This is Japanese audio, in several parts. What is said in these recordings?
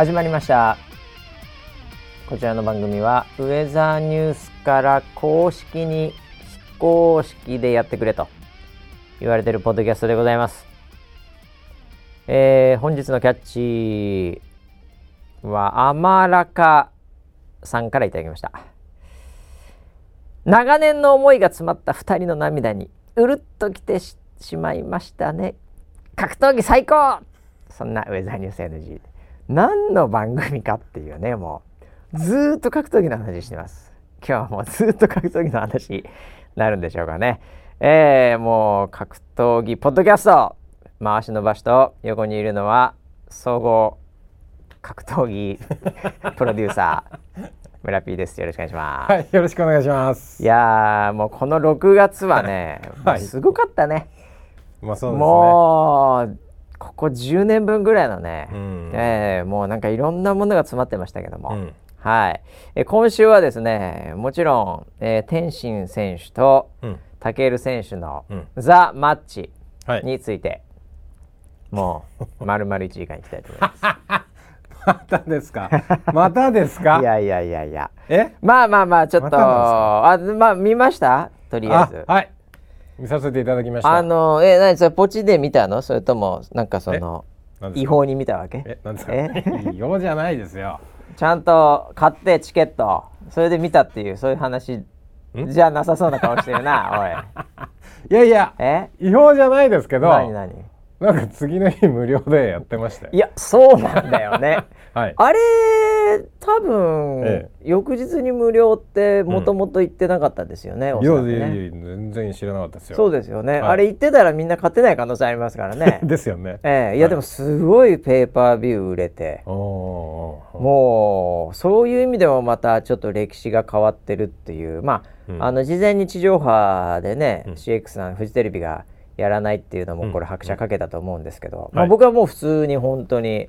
始まりました。こちらの番組はウェザーニュースから公式に非公式でやってくれと言われてるポッドキャストでございます、えー、本日のキャッチはあまらかさんからいただきました。長年の思いが詰まった2人の涙にうるっときてしまいましたね。格闘技最高そんなウェザーニュース NG 何の番組かっていうねもうずっと格闘技の話してます今日はもうずっと格闘技の話になるんでしょうかねえー、もう格闘技ポッドキャスト回しの場所と横にいるのは総合格闘技 プロデューサー村 P です。よろしくお願いします。はい、よろしくお願いします。いやもうこの6月はね、はい、すごかったね。まあそうですね。もうここ10年分ぐらいのね、うん、えー、もうなんかいろんなものが詰まってましたけども、うん、はい、え今週はですねもちろん、えー、天心選手と武尊選手の、ザ・マッチについて、はい、もう丸々1時間いきたいと思います。またですか？またですか？いやいやいやいや。え？まあまあまあちょっと、ま、あまあ見ました？とりあえず。はい。見させていただきました。あのえ何それポチで見たの？それともなんかその違法に見たわけ？え？なんですか？違法じゃないですよ。ちゃんと買ってチケット。それで見たっていうそういう話じゃなさそうな顔してるな おい。いやいやえ？違法じゃないですけど何何？なんか次の日無料でやってましたいやそうなんだよね。はい、あれ多分、ええ、翌日に無料ってもともと言ってなかったですよね、うん、いやいやいや全然知らなかったですよ。そうですよね、はい、あれ言ってたらみんな買ってない可能性ありますからね。ですよね。ええ。いや、でもすごいペーパービュー売れて。もうそういう意味でもまたちょっと歴史が変わってるっていう。まあ、うん、あの事前に地上波でね、うん、CX さんフジテレビがやらないっていうのもこれ拍車かけたと思うんですけど、まあ、僕はもう普通に本当に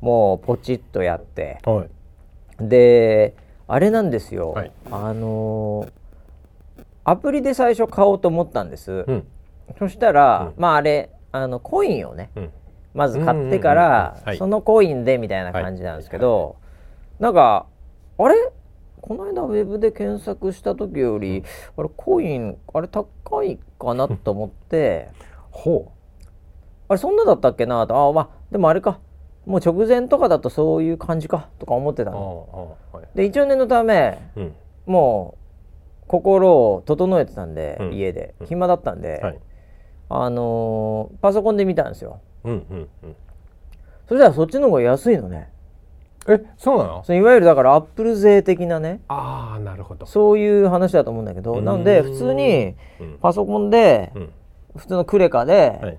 もうポチッとやって、はい、であれなんですよ、はい、あのアプリで最初買おうと思ったんです、うん、そしたら、うん、まああれあのコインをね、うん、まず買ってから、そのコインでみたいな感じなんですけど、はい、なんかあれ？この間ウェブで検索した時より、あれコインあれ高いかなと思って。ほう。あれそんなだったっけなと。あまあでもあれかもう直前とかだとそういう感じかとか思ってたの。はい、で一応念のため、うん、もう心を整えてたんで、うん、家で。暇だったんで、はい、あのー、パソコンで見たんですよ。うんうんうん、そしたらそっちの方が安いのね。えそうなの？そいわゆるだからアップル税的なね。ああなるほど。そういう話だと思うんだけどなので普通にパソコンで、普通のクレカで、はい、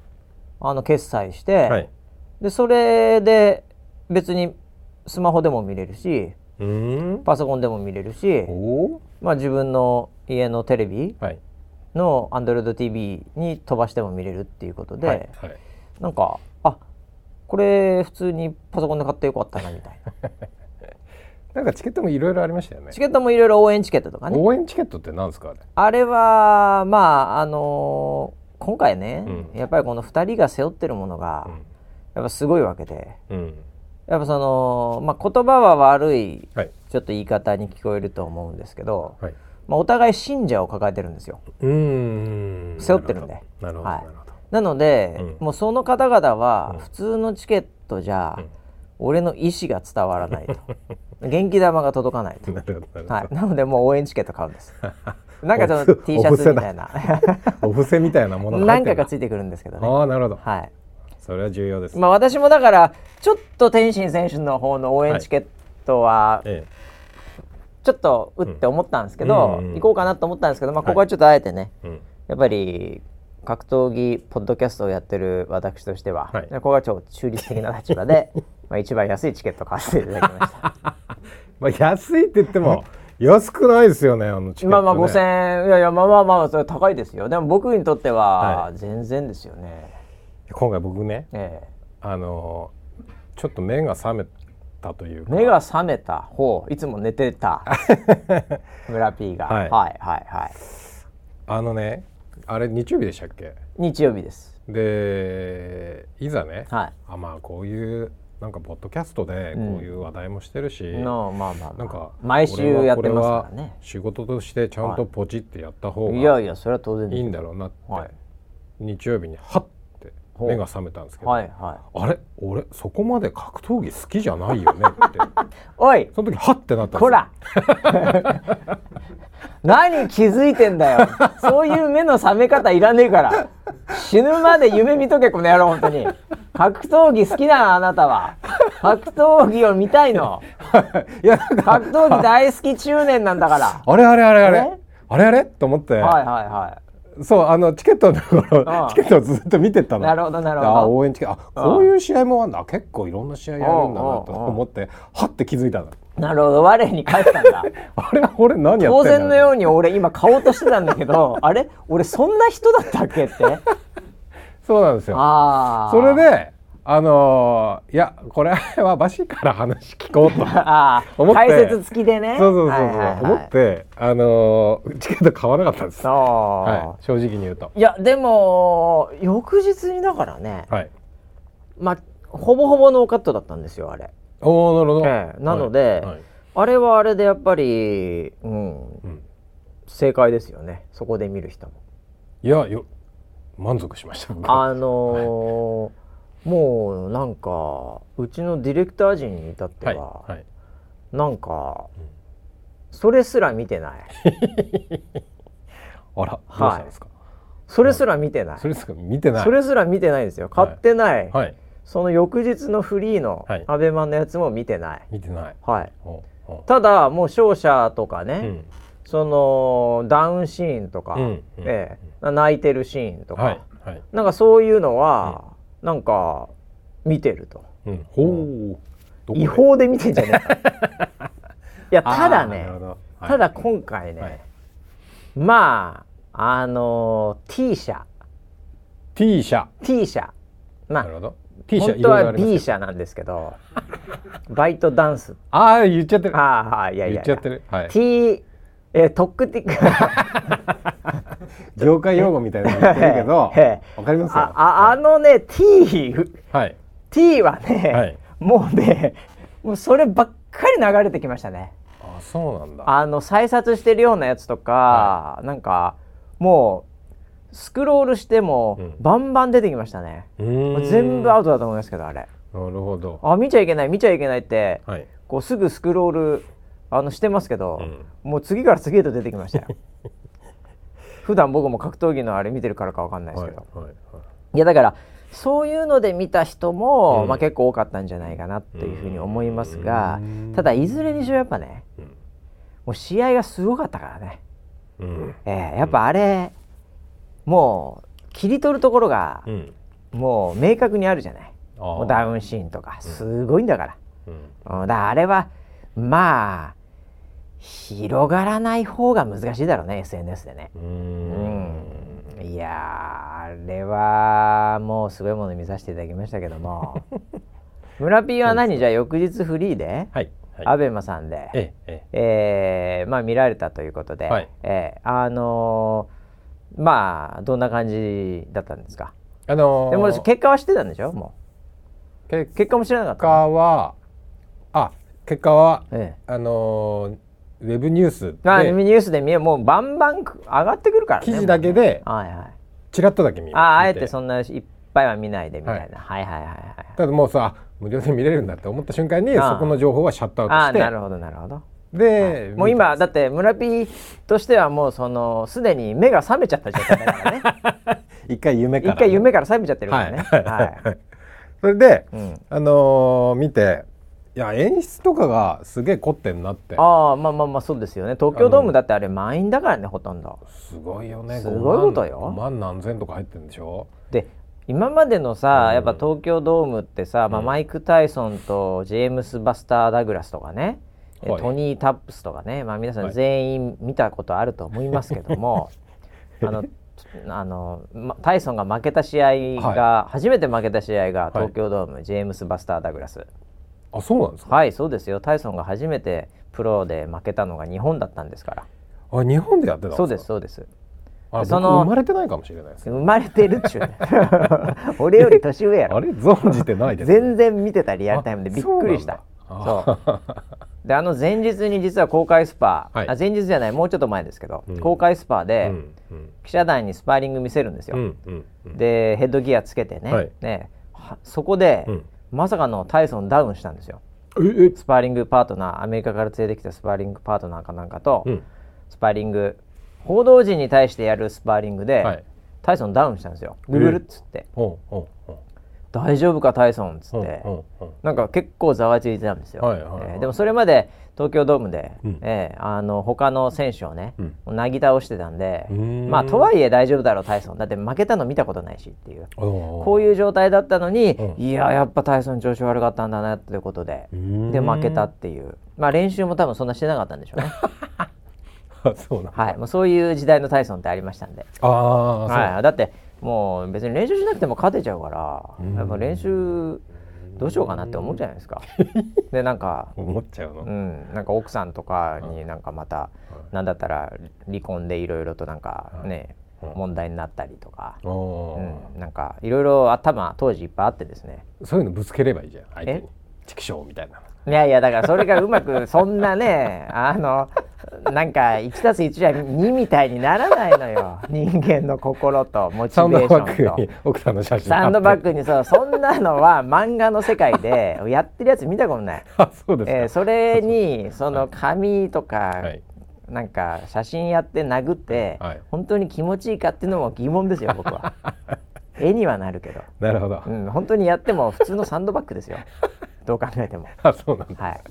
あの決済して、はいでそれで別にスマホでも見れるしパソコンでも見れるし、まあ、自分の家のテレビの AndroidTV に飛ばしても見れるっていうことで、はいはい、なんかあこれ普通にパソコンで買ってよかったなみたいな。なんかチケットもいろいろありましたよね。チケットもいろいろ応援チケットとかね。応援チケットって何ですかあれ？はまああのー、今回ね、うん、やっぱりこの2人が背負ってるものが、うんやっぱすごいわけで、うん、やっぱその、まあ、言葉は悪い、はい、ちょっと言い方に聞こえると思うんですけど、はい、まあ、お互い信者を抱えてるんですよ。うん。背負ってるんで。なるほど、はい、なので、うん、もうその方々は普通のチケットじゃ、うん、俺の意思が伝わらないと。元気玉が届かないと。はい、なのでもう応援チケット買うんです。なんかちょっと T シャツみたいな。お布施みたいなものが何かがついてくるんですけどね。ああなるほど。はいそれは重要です、まあ私もだからちょっと天心選手の方の応援チケットは、はい。ちょっとうって思ったんですけど、うん、行こうかなと思ったんですけど、まあ、ここはちょっとあえてね、はい、やっぱり格闘技ポッドキャストをやってる私としては、はい、ここはちょっと中立的な立場で まあ一番安いチケット買わせていただきました。まあ安いって言っても 安くないですよねあのチケット、ね、まあまあ5000円いやいやまあまあまあそれ高いですよ。でも僕にとっては全然ですよね。今回僕ね、ええ、あのちょっと目が覚めたというか。目が覚めたほういつも寝てた。村 P が、はい、はいはいはい。あのねあれ日曜日でしたっけ？日曜日です。でいざね、はい、あまあこういうなんかポッドキャストでこういう話題もしてるし、うん、まあまあ、まあ、なんか毎週やってますからね。仕事としてちゃんとポチってやった方が、い、やいやそれは当然いいんだろうなって、はい、日曜日にはって目が覚めたんですけど、はいはい、あれ？俺そこまで格闘技好きじゃないよねって。おい。その時はってなったんですよ。ほら。何気づいてんだよ。そういう目の覚め方いらねえから。死ぬまで夢見とけこの野郎本当に。格闘技好きだなあなたは。格闘技を見たいの。いや格闘技大好き中年なんだから。あれあれあれあれ。あれあれ？と思って。はいはいはいそうあのチケットのところチケットをずっと見てたの。なるほどなるほど。あ応援チケットあ。こういう試合もあるんだ。結構いろんな試合やるんだなと思ってはって気づいたの。なるほど。我に返ったんだ。あれ俺何やってん当然のように俺今買おうとしてたんだけど あれ？俺そんな人だったっけって。そうなんですよ。それであのー、いやこれはバシから話聞こうと 思って。解説付きでね。そうそうそうそう、はいはいはい、思ってあのー、チケット買わなかったんです、はい、正直に言うと。いやでも翌日にだからね、はい、まあほぼほぼノーカットだったんですよあれ。おなるほど、えー、なので、はい。はい、あれはあれでやっぱり、うん、うん、正解ですよね。そこで見る人も。いやよ満足しましたあのーもうなんかうちのディレクター陣に至っては、はいはい、なんか、うん、それすら見てない。あらどうしたんですか、はい、それすら見てない、それすら見てない。それすら見てないですよ。買ってない、その翌日のフリーのアベマンのやつも見てない。見てない。はい。ただもう勝者とかね、うん、そのダウンシーンとか、うん、ええ、泣いてるシーンとか、はいはい、なんかそういうのは、なんか見てると、うん、違法で見てんじゃねえか。いやただね、はい、ただ今回ね、はい、まああのー、T 社。T 社。T 社。まあなるほど。T 社本当は B 社なんですけど バイトダンス。ああ言っちゃってる。ああいやいや。言っちゃってる、はい、T えー、トックティック 業界用語みたいなの言ってるけど わかります？よああのね T、はい、T はね、はい、もうねもうそればっかり流れてきましたね。あそうなんだ。あの再撮してるようなやつとか、はい、なんかもうスクロールしても、バンバン出てきましたね。全部アウトだと思いますけどあれ。なるほど。あ見ちゃいけない見ちゃいけないって、はい、こうすぐスクロールあのしてますけど、うん、もう次から次へと出てきましたよ 普段僕も格闘技のあれ見てるからかわかんないですけど、はいはいはい、いやだからそういうので見た人も、うん、まあ、結構多かったんじゃないかなというふうに思いますが、ただいずれにしろやっぱね、うん、もう試合がすごかったからね、うん、えー、やっぱあれもう切り取るところが、もう明確にあるじゃない。もうダウンシーンとか。すごいんだから、うん、だからあれはまあ広がらない方が難しいだろうね SNS でね。うん。いやあれはもうすごいもの見させていただきましたけども。村 P は何？じゃあ翌日フリーで、はいはい、アベマさんで、えええー、まあ、見られたということで、はい、えー、あのー、まあどんな感じだったんですか、あのー、でも結果は知ってたんでしょ？もう。結果も知らなかった結果はあ結果は、ええ、あのーウェブニュースであニュースで見もうバンバン上がってくるからね。記事だけで、はいはい、チラッとだけ見ああえてそんないっぱいは見ないでみたいな、はい、はいはいはいはいただもうさ無料で見れるんだって思った瞬間にそこの情報はシャットアウトして。なるほどなるほど。で、はい、もう今だって村 P としてはもうそのすでに目が覚めちゃった状態だからね。一回夢から、一回夢から覚めちゃってるからね。はい、はい、それで、うん、あのー、見ていや演出とかがすげえ凝ってんなって。ああまあまあまあそうですよね。東京ドームだってあれ満員だからねほとんど。すごいよね。すごいことよ。5万何千とか入ってるんでしょ？で今までのさ、うん、やっぱ東京ドームってさ、まあ、マイク・タイソンとジェームス・バスター・ダグラスとかね、はい、トニー・タップスとかね、まあ、皆さん全員見たことあると思いますけども、はい、あのあのタイソンが負けた試合が、はい、初めて負けた試合が東京ドーム、ジェームス・バスター・ダグラスあそうなんですか？はいそうですよ。タイソンが初めてプロで負けたのが日本だったんですから。あ日本でやってたそうですそうです。その生まれてないかもしれないです、生まれてるっちゅう、ね、俺より年上やろ。あれ？存じてないです、ね、全然見てたリアルタイムでびっくりした。そうであの前日に実は公開スパー、はい、あ前日じゃないもうちょっと前ですけど、うん、公開スパーで、うんうん、記者団にスパーリング見せるんですよ、でヘッドギアつけてね。はい、ね。そこで、うん、まさかのタイソンダウンしたんですよ。スパーリングパートナーアメリカから連れてきたスパーリングパートナーかなんかと、スパーリング報道陣に対してやるスパーリングで、はい、タイソンダウンしたんですよ。グルルっつって、大丈夫かタイソンっつって、なんか結構ざわついてたんですよ、はいはいはい、えー、でもそれまで東京ドームで、うん、えー、あの他の選手をね、うん、なぎ倒してたんでまあとはいえ大丈夫だろうタイソン。だって負けたの見たことないしっていう。こういう状態だったのに、うん、いややっぱタイソン調子悪かったんだなっていうことでで負けたっていう。まあ練習も多分そんなしてなかったんでしょうね。そうはい、もうそういう時代のタイソンってありましたんで。あはい、だってもう別に練習しなくても勝てちゃうから、やっぱ練習どうしようかなって思うじゃないですか。でなんか思っちゃうの、うん、なんか奥さんとかになんかまた、うなんだったら離婚でいろいろとなんかね、問題になったりとか、うん、なんかいろいろ頭当時いっぱいあってですね。そういうのぶつければいいじゃん相手に。畜生みたいな。いやいやだからそれがうまくそんなね あのなんか1たす1じゃ2みたいにならないのよ。人間の心とモチベーションと。奥さんの写真サンドバッグにそうそんなのは漫画の世界でやってるやつ見たことない。あそうですえー、それにその紙とか、はい、なんか写真やって殴って、はい、本当に気持ちいいかっていうのも疑問ですよ僕は。絵にはなるけど。なるほど、うん、本当にやっても普通のサンドバッグですよどう考えても。あそうなんはい、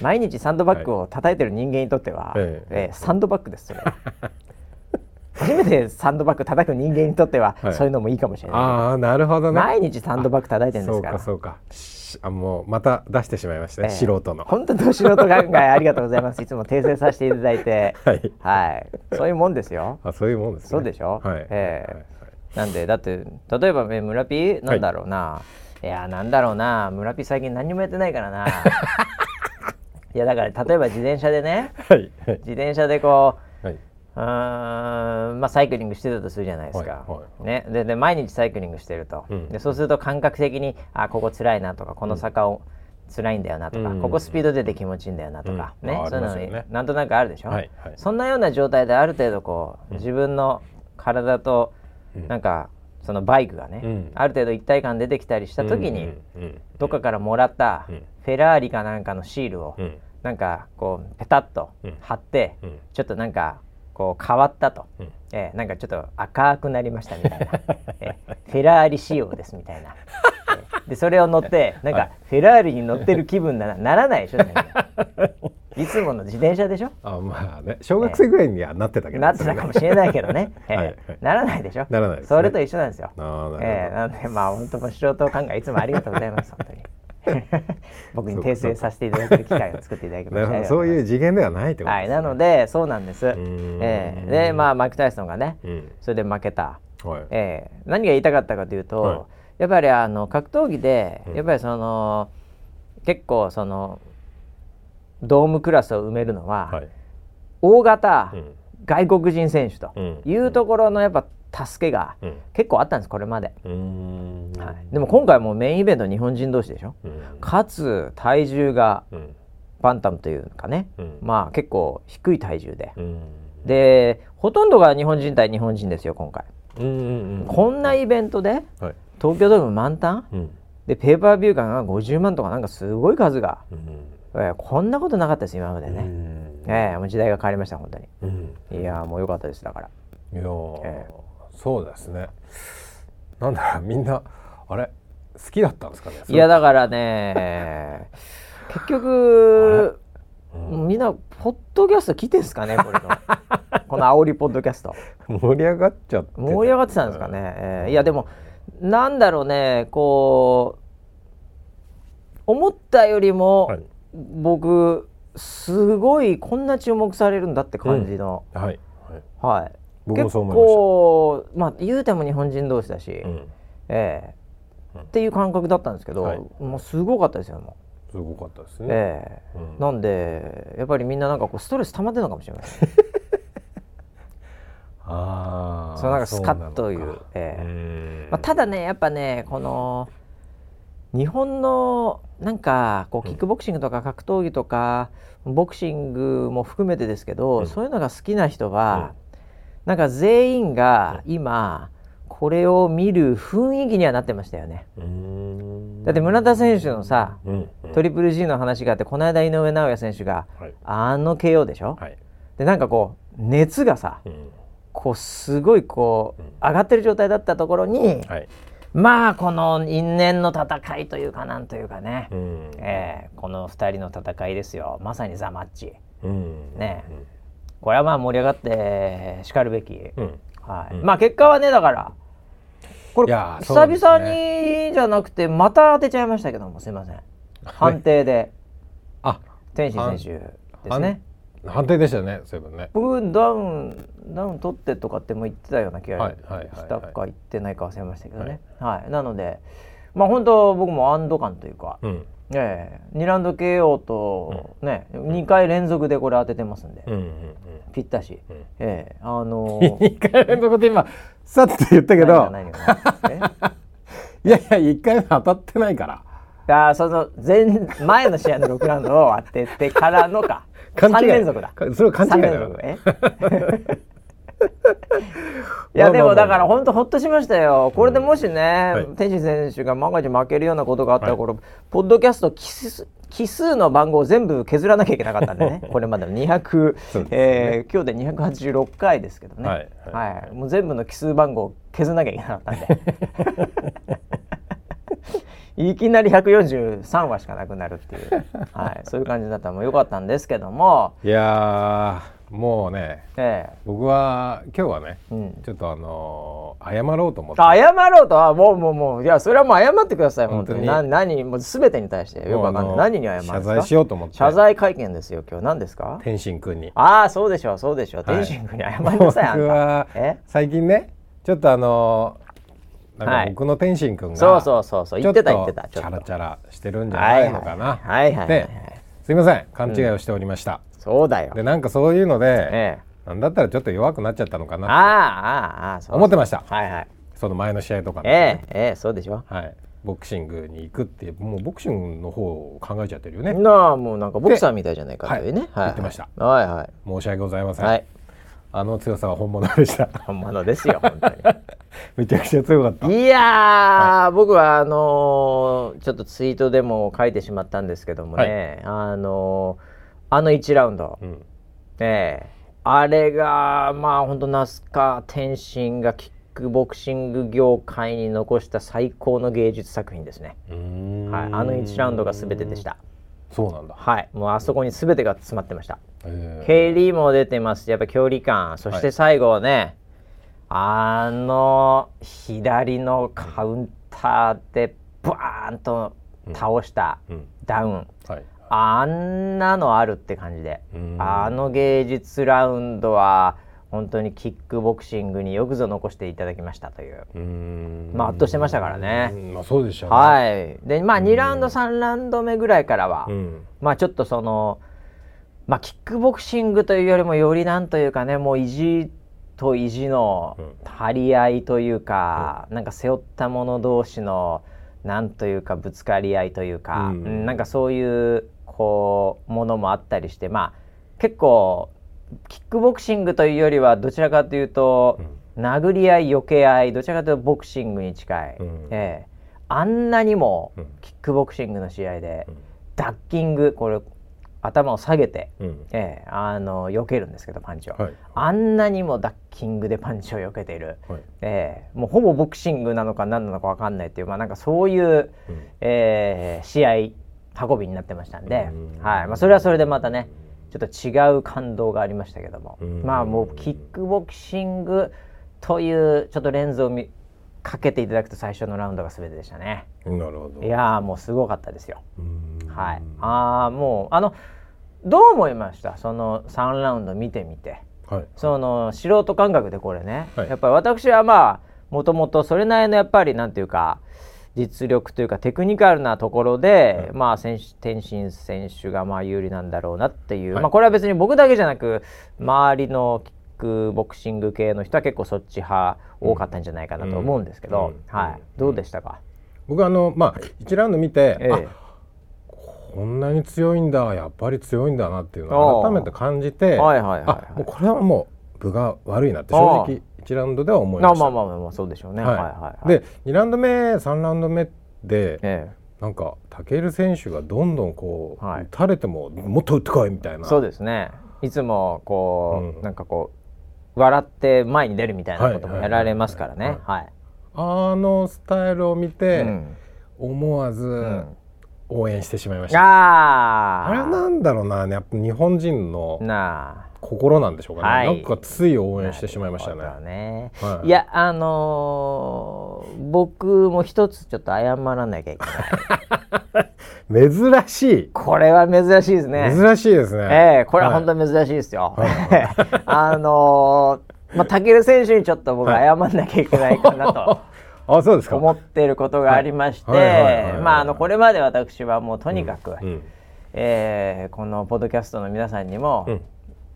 毎日サンドバッグを叩いてる人間にとっては、はい、えー、サンドバッグですそれ 初めてサンドバッグ叩く人間にとっては、はい、そういうのもいいかもしれない。ああなるほどね毎日サンドバッグ叩いてるんですから。そうかそうか。あもうまた出してしまいましたね、えー、素人の。本当に素人考えありがとうございます。いつも訂正させていただいて。はい、はい、そういうもんですよ。あそういうもんです、ね、そうでしょ？はい、えー、はい、なんでだって例えば村ピーなんだろうな、はいいやなんだろうな。村ピ最近何もやってないからな。いやだから例えば自転車でね、はいはい、自転車でこう、はい、うんまあサイクリングしてたとするじゃないですか、はいはい、ね、でで毎日サイクリングしてると、うん、でそうすると感覚的にあここ辛いなとかこの坂を、辛いんだよなとか、うん、ここスピード出て気持ちいいんだよなとか、うん、ね、そういうのに、ね、なんとなくあるでしょ、はいはい、そんなような状態である程度こう自分の体となんかそのバイクがね、うん、ある程度一体感出てきたりした時に、どっかからもらったフェラーリかなんかのシールを、うん、なんかこうペタッと貼って、ちょっとなんかこう変わったと、うん、えー、なんかちょっと赤くなりましたみたいな、えー、フェラーリ仕様ですみたいな、えー、でそれを乗ってなんかフェラーリに乗ってる気分なならないでしょ いつもの自転車でしょ？あまあね。小学生ぐらいにはなってたけど、なってたかもしれないけどね、え ーはい。はい、ならないでしょ？ならない、ね、それと一緒なんですよ。あな,、えー、なんでまあ本当素人感がいつもありがとうございます本当に。僕に訂正させていただける機会を作っていただきました。そういう次元ではないってことです、ね、はい。なのでそうなんです。えー、でまあマイク・タイソンがね、うん、それで負けた、はい、えー、何が言いたかったかというと、はい、やっぱりあの格闘技で、やっぱりその結構そのドームクラスを埋めるのは、はい、大型、うん、外国人選手というところのやっぱ助けが結構あったんですこれまで、はい、でも今回もメインイベント日本人同士でしょ、うん、かつ体重がバンタムというかね、うん、まあ結構低い体重で、でほとんどが日本人対日本人ですよ今回、こんなイベントで、はい、東京ドーム満タン、でペーパービュー感が50万とかなんかすごい数が、えー、こんなことなかったです今までね、えー、もう時代が変わりました本当に、いやもう良かったですだから。いや、えー、そうですね。なんだろうみんなあれ？好きだったんですかねいやだからね 結局、うん、みんなポッドキャスト来てんすかねこれの。この煽りポッドキャスト。盛り上がっちゃって盛り上がってたんですかね、えー、いやでもなんだろうねこう思ったよりも、はい僕すごいこんな注目されるんだって感じの、うん、はい、はい、はい、結構まあ言うても日本人同士だし、うん、ええ。ー、っていう感覚だったんですけど、はい、もうすごかったですよもう。すごかったですね、ええ。ーうん、なんでやっぱりみんななんかこうストレス溜まってるのかもしれない あそのなんかスカッという、えーまあ、ただねやっぱねこの日本のなんかこうキックボクシングとか格闘技とか、うん、ボクシングも含めてですけど、うん、そういうのが好きな人は、うん、なんか全員が今、これを見る雰囲気にはなってましたよね。だって村田選手のさ、トリプル G の話があってこの間井上尚弥選手が、はい、あの KO でしょ、はい、でなんかこう熱がさ、こうすごいこう、上がってる状態だったところに、はい、まあこの因縁の戦いというかなんというかね、うん、えー、この2人の戦いですよ。まさにザ・マッチ、うん、ね、うん、これはまあ盛り上がってしかるべき、はい。まあ結果はねだからこれ、久々にじゃなくてまた当てちゃいましたけどもすいません。判定で、あ天心選手ですね判定でしたねそういえばね。僕ダウンダウン取ってとかっても言ってたような気がしたか言ってないか忘れましたけどね、はい、はい、なのでまあ本当僕も安堵感というか、うん。ええー、2ラウンド KO とね、うん、2回連続でこれ当ててますんで、うんうんうん、ぴったし、うん、ええー、あのー、2回連続で今さって言ったけど。いやいや1回目当たってないからあその前前の試合の6ラウンドを当ててからのか。3連続だ。それは勘違いだよ いやでもだから本当ほっとしましたよ、これでもしね、うんはい、天心選手が万が一負けるようなことがあったら、これ、ポッドキャスト奇数奇数の番号を全部削らなきゃいけなかったんでね、これま での200、ね。えー、今日で286回ですけどね、はい、もう全部の奇数番号を削らなきゃいけなかったんで。いきなり143話しかなくなるっていう、はい、そういう感じだったらもうよかったんですけども。いやもうね、ええ、僕は今日はね、うん、ちょっとあのー、謝ろうと思って。謝ろうと？はもうもうもう。いやそれはもう謝ってください本当に。な何もう全てに対して。よくわかんない。何に謝るんですか？謝罪しようと思って。謝罪会見ですよ今日。何ですか？天心君に。ああそうでしょうそうでしょう、はい、天心君に謝りなさいあんた。僕は最近ねちょっとあのーなんか僕の天心君が、そうそうそうそう。言ってた言ってたチャラチャラしてるんじゃないのかな。はいはい。ですいません。勘違いをしておりました、そうだよ。でなんかそういうので、ええ、なんだったらちょっと弱くなっちゃったのかなって思ってました。はいはい。その前の試合とかねええええそうでしょ。はい。ボクシングに行くってもうボクシングの方を考えちゃってるよね。なあもうなんかボクサーみたいじゃないかというね、はい、言ってました、はいはい。申し訳ございません、はい、あの強さは本物でした。本物ですよ本当に。めちゃくちゃ強かった。いや、はい、僕はあのー、ちょっとツイートでも書いてしまったんですけどもね、はい、あのー、あの1ラウンド、うん、えあれがまあ本当那須川天心がキックボクシング業界に残した最高の芸術作品ですね。はい、あの1ラウンドが全てでしたそうなんだ。はい。もうあそこに全てが詰まってました。蹴りも出てますやっぱ距離感。そして最後ね、はいあの左のカウンターでバーンと倒したダウン、はい、あんなのあるって感じで。あの芸術ラウンドは本当にキックボクシングによくぞ残していただきましたという。まあ圧倒してましたからね。まあ、そうでしょう、ね、はい。でまあ2ラウンド3ラウンド目ぐらいからはまあちょっとそのまあキックボクシングというよりもよりなんというかねもう意地と意地の張り合いというか、うん、なんか背負った者同士のなんというかぶつかり合いというか、うん、なんかそういうこうものもあったりしてまあ結構キックボクシングというよりはどちらかというと、うん、殴り合い避け合いどちらかというとボクシングに近い、うん、えー、あんなにもキックボクシングの試合で、ダッキングこれ頭を下げて、うん、えー、あの避けるんですけどパンチを、はい、あんなにもダッキングでパンチを避けている、はい、えー、もうほぼボクシングなのか何なのか分かんないっていう、まあ、なんかそういう、うん、えー、試合運びになってましたんで、はい。まあ、それはそれでまたねちょっと違う感動がありましたけども、まあもうキックボクシングというちょっとレンズを見かけていただくと最初のラウンドが全てでしたね。なるほど。いやもうすごかったですよ。はい。ああもうあのどう思いました？その3ラウンド見てみて、はい、その素人感覚でこれね、はい、やっぱり私はまあもともとそれなりのやっぱりなんていうか実力というかテクニカルなところで、はい、まあ選手天心選手がまあ有利なんだろうなっていう、まあこれは別に僕だけじゃなく周りのクボクシング系の人は結構そっち派多かったんじゃないかなと思うんですけど、はい、どうでしたか、僕あのまあ1ラウンド見て、ええ、こんなに強いんだやっぱり強いんだなっていうのを改めて感じて、はいはいはい、はい、もうこれはもう分が悪いなって正直1ラウンドでは思いました。まあまあまあそうでしょうね。はいはいはい、で2ラウンド目3ラウンド目で、ええ、なんか武選手がどんどんこう、はい、打たれてももっと打ってこいみたいな。そうですね。いつもこう、うん、なんかこう笑って前に出るみたいなこともやられますからね。はい。あのスタイルを見て、うん、思わず、うん応援してしまいました。ああれはなんだろうな、やっぱ日本人の心なんでしょうかね。はい、なんかつい応援してしまいましたね。ねはい、いやあのー、僕も一つちょっと謝らなきゃいけない。珍しい。これは珍しいですね。珍しいですね。ええー、これは本当に珍しいですよ。はい、あのー、まあ、タケル選手にちょっと僕謝らなきゃいけないかなと。あそうですか思っていることがありましてまああのこれまで私はもうとにかく、うん、えー、このポッドキャストの皆さんにも、うん、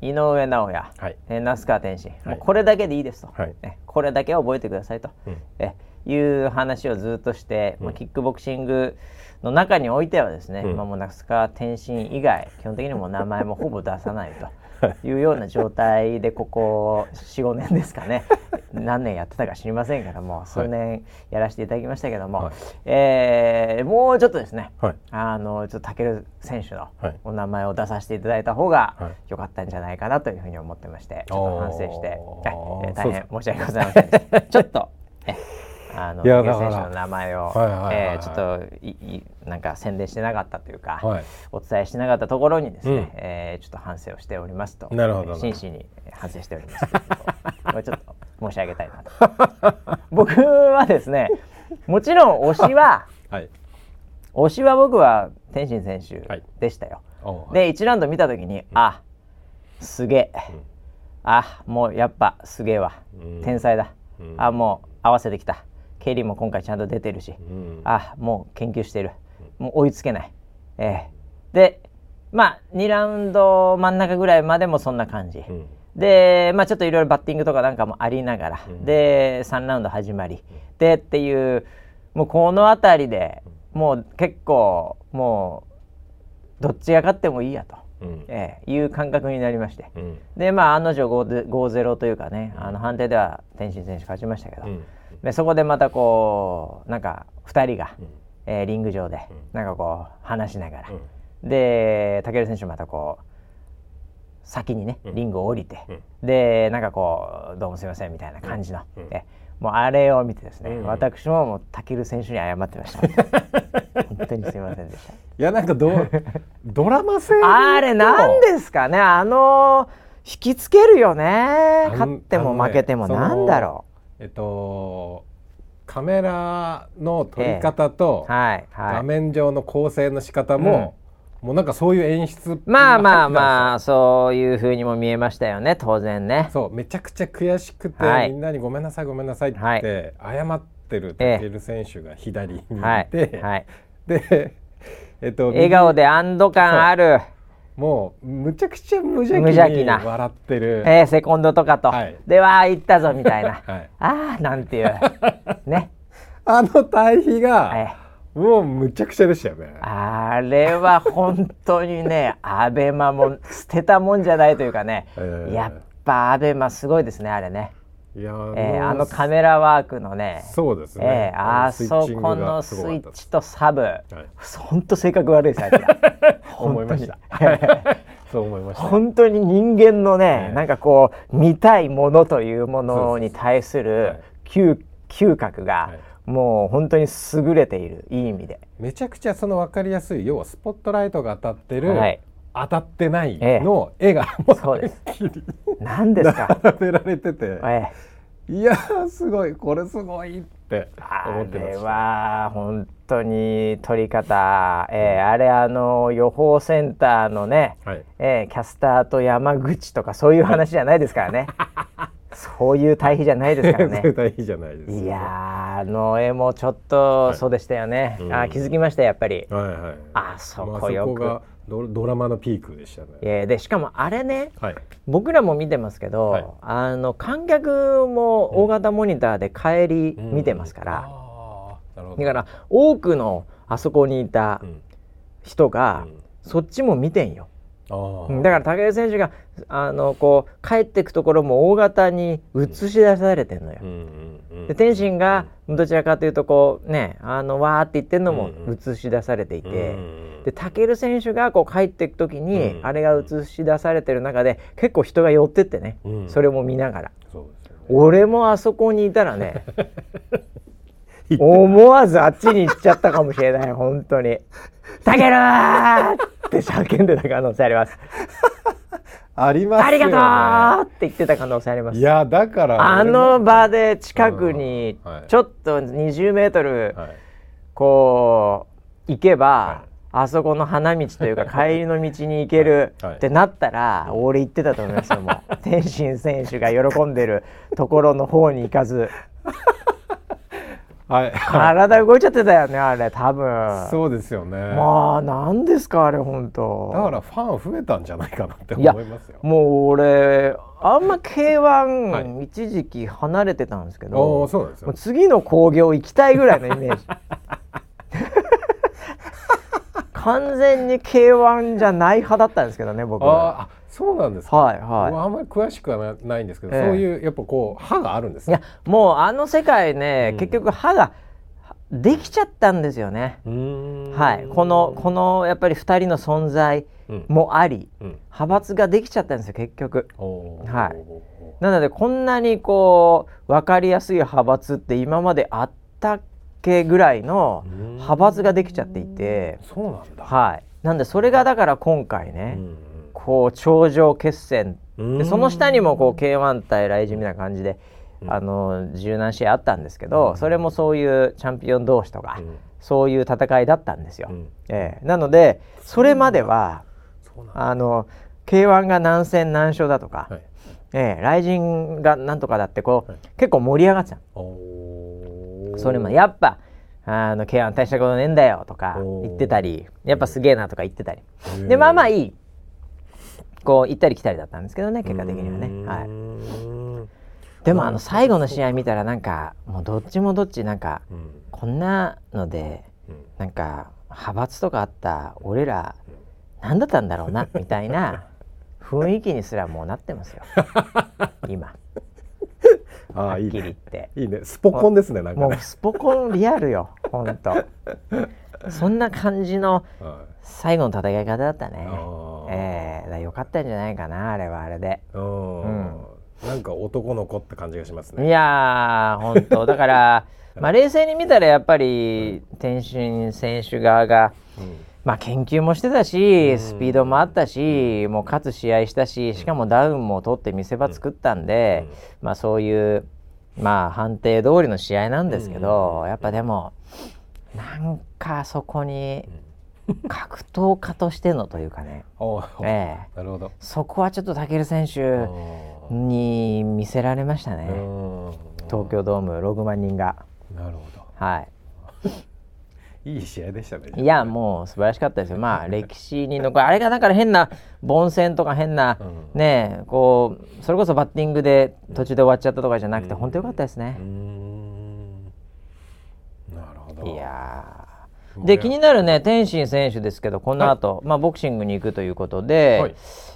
井上尚弥、はい、え那須川天心、はい、もうこれだけでいいですと、はい、ね、これだけ覚えてくださいと、うん、えいう話をずっとして、まあ、キックボクシングの中においてはですね、まあ、もう那須川天心以外基本的にも名前もほぼ出さないと。いうような状態でここ45年ですかね。何年やってたか知りませんけども数年やらせていただきましたけども、はい、えー、もうちょっとですね、はい、あのちょっと武選手のお名前を出させていただいた方が良かったんじゃないかなというふうに思ってましてちょっと反省して、えー、大変申し訳ございません ちょっと あの竹選手の名前を、えちょっといいなんか宣伝してなかったというか、はい、お伝えしてなかったところにですね、うん、えー、ちょっと反省をしておりますとなるほど。真摯に反省しておりますこれちょっと申し上げたいなと。僕はですねもちろん推しは、はい、推しは僕は天心選手でしたよ、はい、で1ラウンド見た時に、うん、あすげえ、うん、あもうやっぱすげえわ、天才だ、あもう合わせてきた経理も今回ちゃんと出てるし、うん、あもう研究してる。もう追いつけない、えー、でまあ2ラウンド真ん中ぐらいまでもそんな感じ、うん、でまあちょっといろいろバッティングとかなんかもありながら、うん、で3ラウンド始まり、でっていうもうこの辺りでもう結構もうどっちが勝ってもいいやと。うん、えー、いう感覚になりまして、うん、でまあ案の定5-0というかね、あの判定では天心選手勝ちましたけど、でそこでまたこうなんか2人が、うん、えー、リング上で、なんかこう話しながら、で武尊選手またこう先にねリングを降りて、でなんかこう「どうもすいません」みたいな感じの、えもうあれを見てですね、うん、私ももう武尊選手に謝ってました。本当にすいませんでした。いやなんかド ドラマ性あれなんですかねあの引きつけるよね。勝っても負けてもなんだろうえっとカメラの撮り方と、画面上の構成の仕方も、うん、もうなんかそういう演出まあまあまあそういうふうにも見えましたよね当然ね。そうめちゃくちゃ悔しくて、はい、みんなにごめんなさいごめんなさいって、はい、謝ってる武選手が左にいて、はい、で、えっと、笑顔で安堵感あるもうむちゃくちゃ無邪気に笑ってる。えー、セコンドとかと、はい、では行ったぞみたいな、はい、ああなんていう。ね。あの対比が、えー、もうむちゃくちゃでしたよね。あれは本当にねアベマも捨てたもんじゃないというかね、えー、やっぱアベマすごいですねあれねえー、あのカメラワークのねそうですね、えー、あそこのスイッチとサブ、はい、本当性格悪いですあい 思いました。そう思いました、本当に人間のね、なんかこう見たいものというものに対する嗅嗅覚が、もう本当に優れている。いい意味で。めちゃくちゃその分かりやすい要はスポットライトが当たってる、はい、当たってないの絵が、ええ、そうです。何ですか？並べられてて、ええ、いやすごいこれすごいって思ってました。あれは本当に撮り方、えー、あれあの予報センターのね、はい、えー、キャスターと山口とかそういう話じゃないですからね。そういう対比じゃないですからね。対比じゃないです、いやあの絵もちょっとそうでしたよね。はい、あ気づきましたやっぱり。はいはい。あそこよく。まあ、ドドラマのピークでしたね。えでしかもあれね、はい、僕らも見てますけど、はい、あの観客も大型モニターで帰り見てますから、うんうん、だから多くのあそこにいた人が、そっちも見てんよ。だから武井選手があのこう帰っていくところも大型に映し出されてるのよ。で天心がどちらかというとこうねあのわーって言ってるのも映し出されていて、で武選手がこう帰っていく時に、あれが映し出されてる中で結構人が寄ってってね、それも見ながら、ね、俺もあそこにいたらね 思わずあっちに行っちゃったかもしれない本当に「たける!」って叫んでた可能性あります。あります、ね、ありがとうって言ってた可能性あります。いやだからあの場で近くにちょっと20メートルこう行けば、あそこの花道というか 帰りの道に行けるってなったら、俺行ってたと思いますよもう。天心選手が喜んでるところの方に行かずはい、体動いちゃってたよねあれ多分。そうですよね。まあ何ですかあれ本当だからファン増えたんじゃないかなって思いますよ。もう俺あんま K1、一時期離れてたんですけどそうですよ。次の興行行きたいぐらいのイメージ 完全に K1 じゃない派だったんですけどね僕はそうなんですか？はいはい。あんまり詳しくはないんですけど、えー、そういうやっぱこう歯があるんですいやもうあの世界ね、うん、結局歯ができちゃったんですよね。はい。このこのやっぱり二人の存在もあり、うん、派閥ができちゃったんですよ結局。はい。なのでこんなにこう分かりやすい派閥って今まであったっけぐらいの派閥ができちゃっていて。そうなんだ。はい。なんでそれがだから今回ね。うんこう頂上決戦。でその下にもこう K1 対ライジンみたいな感じで、あの十何試合あったんですけど、それもそういうチャンピオン同士とか、そういう戦いだったんですよ。えー、なのでそれまではあの K1 が何戦何勝だとか、はい、えー、ライジンがなんとかだってこう、はい、結構盛り上がってたそれもやっぱあの K1 大したことねえんだよとか言ってたりやっぱすげえなとか言ってたり。でまあまあいい。こう行ったり来たりだったんですけどね結果的にはね。はい、でもあの最後の試合見たらなんかもうどっちもどっちなんか、こんなので、なんか派閥とかあった俺ら何だったんだろうなみたいな 雰囲気にすらもうなってますよ。今。あはっきり言って。いいね。スポコンですねなんか、ね、もうスポコンリアルよ本当。そんな感じの最後の戦い方だったね。ええー、だよかったんじゃないかなあれはあれで。うん、なんか男の子って感じがしますね。いや本当。だから まあ冷静に見たらやっぱり天心選手側が、うん、まあ研究もしてたしスピードもあったし、もう勝つ試合したししかもダウンも取って見せ場作ったんで、まあそういうまあ判定通りの試合なんですけど、やっぱでもなんかそこに。格闘家としてのというかね、ええ、なるほど。そこはちょっと武選手に見せられましたね東京ドーム6万人がなるほどはいいい試合でしたね。いやもう素晴らしかったですよ。まあ 歴史に残る。あれがだから変な凡戦とか変な、うん、ねこうそれこそバッティングで途中で終わっちゃったとかじゃなくて、うん、本当よかったですね。なるほど。いや。で気になるね天心選手ですけどこの後、はい、まあボクシングに行くということで、はい、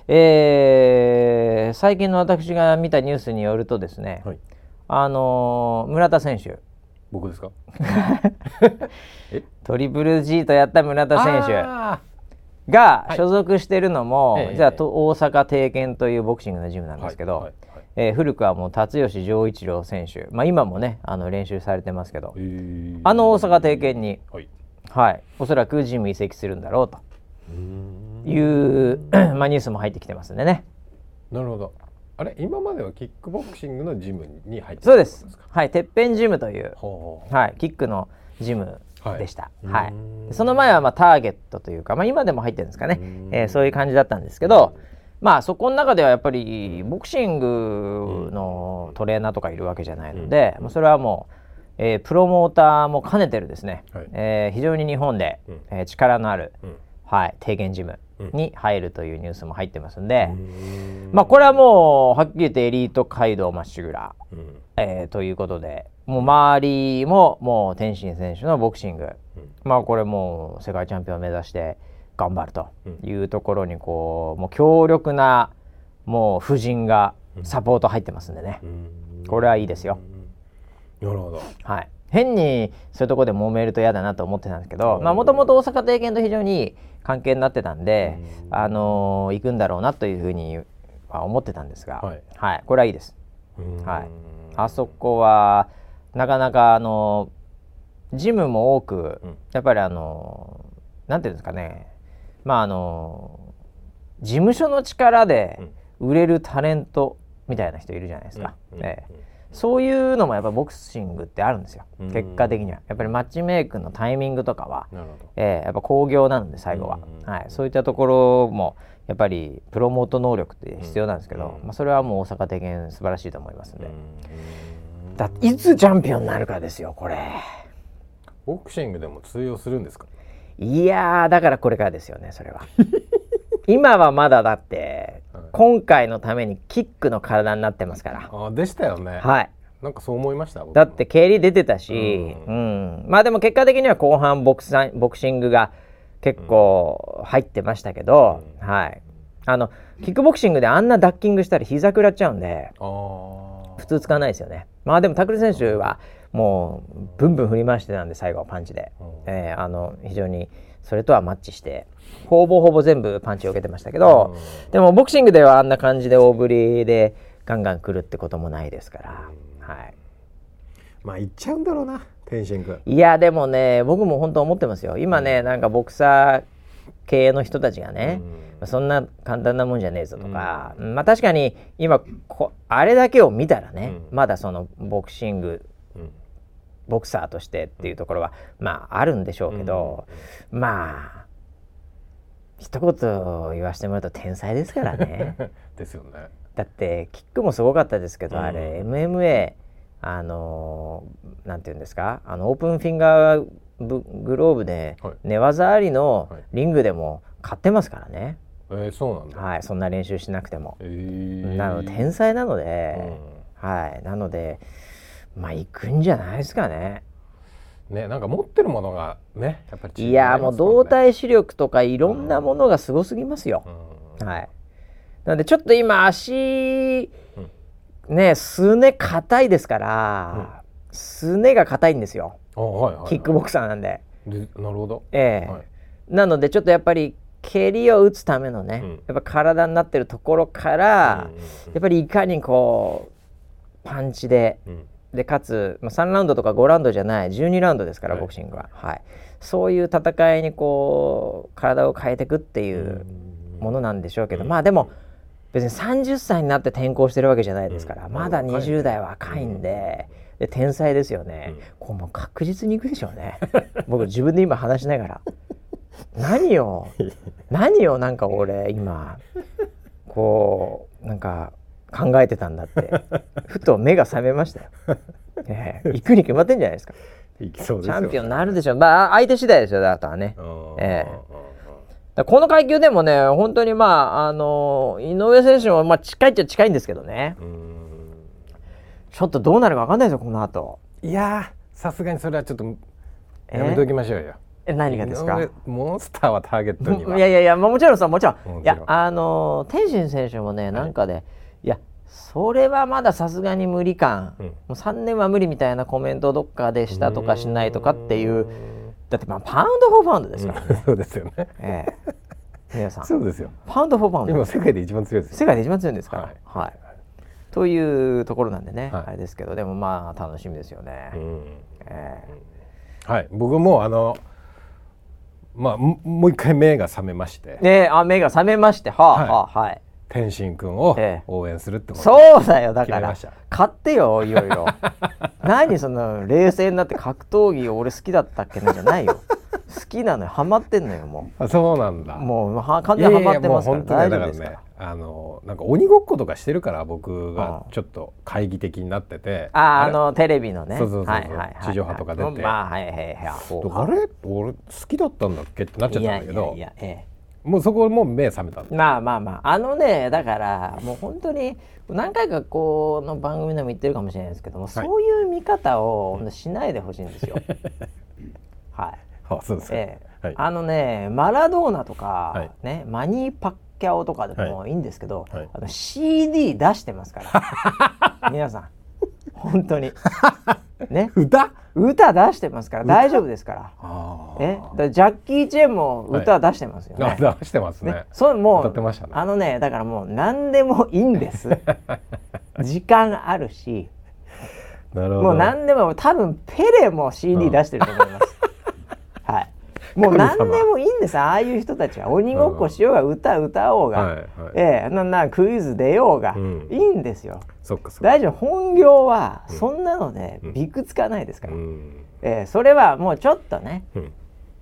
えー、最近の私が見たニュースによるとですね、はい、あのー、村田選手僕ですか？トリプル G とやった村田選手。が所属してるのも、はい、じゃあ、えー、大阪帝拳というボクシングのジムなんですけど、はいはいえー、古くはもう辰吉丈一郎選手、まあ、今もねあの練習されてますけど、えー、あの大阪帝拳に、はい。はい、おそらくジム移籍するんだろうと。いう まあ、ニュースも入ってきてますんでね。なるほどあれ？今まではキックボクシングのジムに入ってそうです。はいてっぺんジムというはい、キックのジムでした、はい、はい、その前はまあターゲットというか、まあ、今でも入ってるんですかね、えー、そういう感じだったんですけど、まあそこの中ではやっぱりボクシングのトレーナーとかいるわけじゃないので、うん、それはもう、えー、プロモーターも兼ねてるですね、はい、えー、非常に日本で、うん、えー、力のある、うん、はい、低減ジムに入るというニュースも入ってますんで、うん、まあこれはもうはっきり言ってエリート街道まっしぐら、うん、えー、ということでもう周りももう天心選手のボクシング、まあこれもう世界チャンピオンを目指して頑張るというところにこうもう強力なもう夫人がサポート入ってますんでね、これはいいですよ。なるほど、はい、変にそういうところで揉めると嫌だなと思ってたんですけどもともと大阪帝拳と非常に関係になってたんで、あのー、行くんだろうなというふうには思ってたんですが、はい、はい、これはいいです。はい、あそこはなかなかあのジムも多く、やっぱりあのなんていうんですかね。まああの事務所の力で売れるタレントみたいな人いるじゃないですか。ええそういうのもやっぱボクシングってあるんですよ。結果的には。やっぱりマッチメイクのタイミングとかは、えー、やっぱ興行なので最後は、はい、そういったところもやっぱりプロモート能力って必要なんですけど、まあ、それはもう大阪的に素晴らしいと思いますんで、だいつチャンピオンになるかですよこれ。ボクシングでも通用するんですか？いやだからこれからですよねそれは。今はまだだって今回のためにキックの体になってますから。あでしたよね。はい。なんかそう思いました？だって蹴り出てたし、うん、うん、まあでも結果的には後半ボクサボクシングが結構入ってましたけど、うん、はい。あのキックボクシングであんなダッキングしたら膝食らっちゃうんで普通使わないですよね。まあでもタクル選手はもうブンブン振り回してたんで最後はパンチで、うん、えー、あの非常にそれとはマッチしてほぼほぼ全部パンチを受けてましたけど、うん、でもボクシングではあんな感じで大振りでガンガン来るってこともないですから、うん、はい。まあいっちゃうんだろうな天心君。いやでもね僕も本当思ってますよ。今ね、なんかボクサー系の人たちがね、うん、そんな簡単なもんじゃねえぞとか、うん、まあ確かに今こあれだけを見たらね、まだそのボクシングボクサーとしてっていうところはまああるんでしょうけど、まあ一言言わせてもらうと天才ですからね。ですよね。だってキックもすごかったですけど、うん、あれ MMA あのなんていうんですか？あのオープンフィンガーグローブで寝技ありのリングでも勝ってますからね。はい、えー、そうなんだ。はい、そんな練習しなくても。えー、なので天才なので、うん、はいなのでまあ行くんじゃないですかね。ね、なんか持ってるものがねやっぱり、ね、いやもう動体視力とかいろんなものがすごすぎますよ。はい。なのでちょっと今足、ねすね硬いですから、すねが硬いんですよ、はいはいはい、キックボクサーなんで。でなるほど。ええ。ーはい、なのでちょっとやっぱり蹴りを打つためのね、うん、やっぱ体になってるところから、やっぱりいかにこうパンチで。うんでかつ、まあ、3ラウンドとか5ラウンドじゃない12ラウンドですから、はい、ボクシングは、はい、そういう戦いにこう体を変えていくっていうものなんでしょうけど、まあでも別に30歳になって転校してるわけじゃないですから、まだ20代若いんで。で天才ですよね、こうもう確実にいくでしょうね。僕自分で今話しながら。何を何をなんか俺今こうなんか考えてたんだって。ふと目が覚めましたよ、えー、行くに決まってんじゃないですか。チャンピオンになるでしょ。うまあ相手次第ですよだとはね、えー、この階級でもね本当にまああの井上選手もまあ近いっちゃ近いんですけどね。ちょっとどうなるか分かんないですよこの後。いやさすがにそれはちょっとやめておきましょうよ、え何がですか？モンスターはターゲットにいやいやいやもちろんさもちろん。いやあの天心選手もねなんかで、はいいやそれはまださすがに無理感、うん、もう3年は無理みたいなコメントどっかでしたとかしないとかっていう。だってまあパウンド・フォー・ファウンドですからね、うん、そうですよね、ええ、皆さん。そうですよ。パウンド・フォー・ファウンド。今世界で一番強いです世界で一番強いんですから。はい、はい、というところなんでね、はい、あれですけどでもまあ楽しみですよね、うん、えー、はい。僕もあのまあもう一回目が覚めまして。ねあ目が覚めまして。はあ、はあ、はい天心君を応援するってこと、そうだよ。だから買ってよいろいろ。何その冷静になって格闘技俺好きだったっけな？じゃないよ。好きなのよ。ハマってんのよもう。あそうなんだ。もうは完全にハマってますから。大丈夫ですから、ね、あのなんか鬼ごっことかしてるから僕がちょっと懐疑的になってて。ああのテレビのね。そうそうそう、はいはい、地上波とか出て、まあはいはいはい、あれ？俺好きだったんだっけ？ってなっちゃったんだけど。いやいや、ええ、もうそこも目覚めたまあまあまあ。あのねだからもう本当に何回かこの番組でも言ってるかもしれないですけども、はい、そういう見方をしないでほしいんですよ。はい。あそうですええ。はい、あのねマラドーナとか、はい、ねマニーパッキャオとかでもい。いんですけど、はい、あの CD 出してますから。皆さん。本当にね。歌？歌出してますから大丈夫ですから。え？だジャッキー・チェンも歌出してますよね、はい、出してますね。ね。そうもう、ね、あのねだからもう何でもいいんです。時間あるし。もう何でも多分ペレも CD 出してると思います、はいもう何でもいいんです。ああいう人たちは。鬼ごっこしようが歌歌おうが、はいはい、ええ。ななクイズ出ようが、うん、いいんですよ。大丈夫。本業はそんなのでびくつかないですから、うん、ええ。それはもうちょっとね、うん、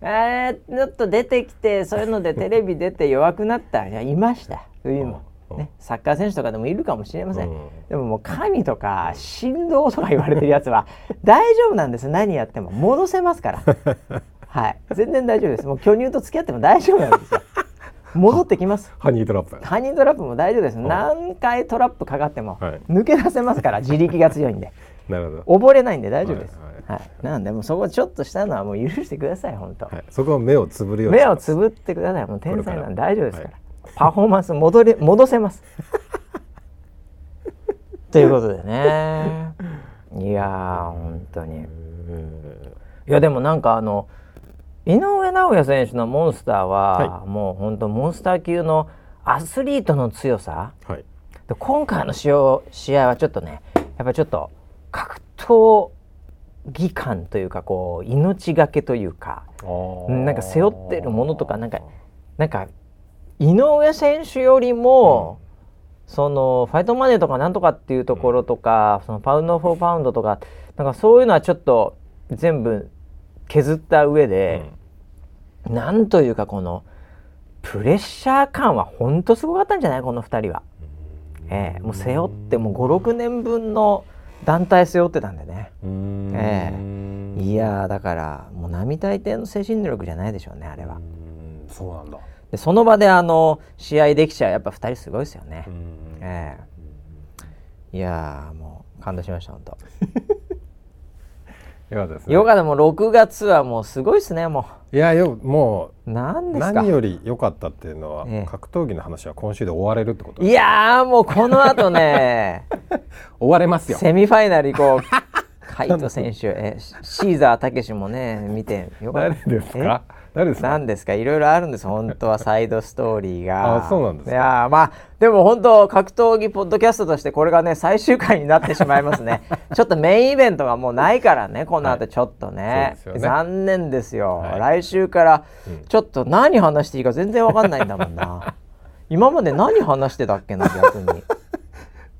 えー、ちょっと出てきてそういうのでテレビ出て弱くなったいや。いました。そういうの。ね、サッカー選手とかでもいるかもしれません、うん、でももう神とか振動とか言われてるやつは大丈夫なんです。何やっても。戻せますから はい。全然大丈夫です。もう巨乳と付き合っても大丈夫なんですよ。戻ってきます。ハニートラップ。ハニートラップも大丈夫です。何回トラップかかっても抜け出せますから、自力が強いんで。なるほど。溺れないんで大丈夫です、はい、はい、なんでもそこちょっとしたのはもう許してください本当、はい、そこは目をつぶるように。目をつぶってください。もう天才なんで大丈夫ですから、パフォーマンス戻れ 戻せます。ということでね。いやー本当に。いやでもなんかあの井上尚弥選手のモンスターは、はい、もう本当モンスター級のアスリートの強さ、はい、で今回の試合試合はちょっとねやっぱりちょっと格闘技感というかこう命がけというかなんか背負ってるものとかなんかなんか井上選手よりも、うん、そのファイトマネーとかなんとかっていうところとか、うん、そのパウンド・フォー・パウンドとかなんかそういうのはちょっと全部削った上で、うん、なんというかこのプレッシャー感は本当すごかったんじゃない？この2人は。えー、もう背負ってもう56年分の団体背負ってたんでね。えー、いやだからもう並大抵の精神力じゃないでしょうねあれは。そうなんだでその場であの試合できちゃうやっぱ2人すごいですよね。えー、いやもう感動しました本当。よかったですね。よかったもう6月はもうすごいですねもう。いやよもう何ですか？何より良かったっていうのは、ええ、格闘技の話は今週で終われるってこといやもうこの後ね 終われますよ。セミファイナル行こう。海斗選手えシーザーたけしもね見てよかった。誰ですか？何ですか？何ですか？いろいろあるんです本当は サイドストーリーが。あそうなんですいやまあでも本当格闘技ポッドキャストとしてこれがね最終回になってしまいますね。ちょっとメインイベントがもうないからねこの後ちょっとね。はいね、残念ですよ、はい、来週からちょっと何話していいか全然わかんないんだもんな。今まで何話してたっけな逆に。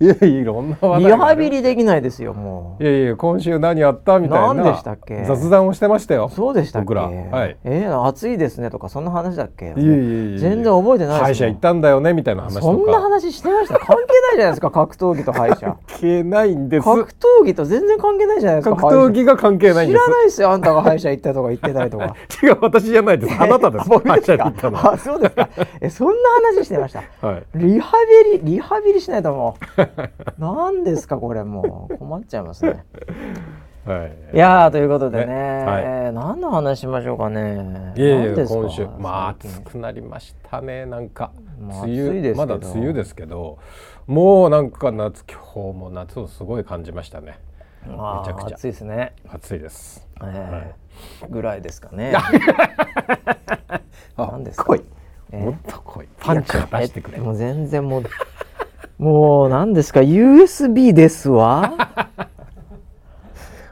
いやいろんなリハビリできないですよもう。いやいや今週何やったみたいな。何でしたっけ？雑談をしてましたよ。そうでしたっけ？はい、えー、暑いですねとかそんな話だっけ？いやいやいや全然覚えてない歯医者行ったんだよねみたいな話そんな話してました？関係ないじゃないですか格闘技と歯医者。関係ないんです。格闘技と全然関係ないじゃないですか格闘技が関係ないんです。知らないですよあんたが歯医者行ったとか言ってないとか。違う私じゃないです。あなたです。歯医者行ったのあそうですか。えそんな話してました、はい、リハビリリハビリしないともう 何ですかこれもう困っちゃいますね。はい、いやということでね、ねはい、何の話しましょうかね。いやいや今週まあ暑くなりましたねなんか梅雨まだ梅雨ですけどもうなんか夏今日も夏をすごい感じましたね。めちゃくちゃ暑いですね。暑いです。えー、はい、ぐらいですかね。何ですか？濃い。もっと濃い。パンチを出してくれ。もう全然もうもう何ですか？USB ですわ。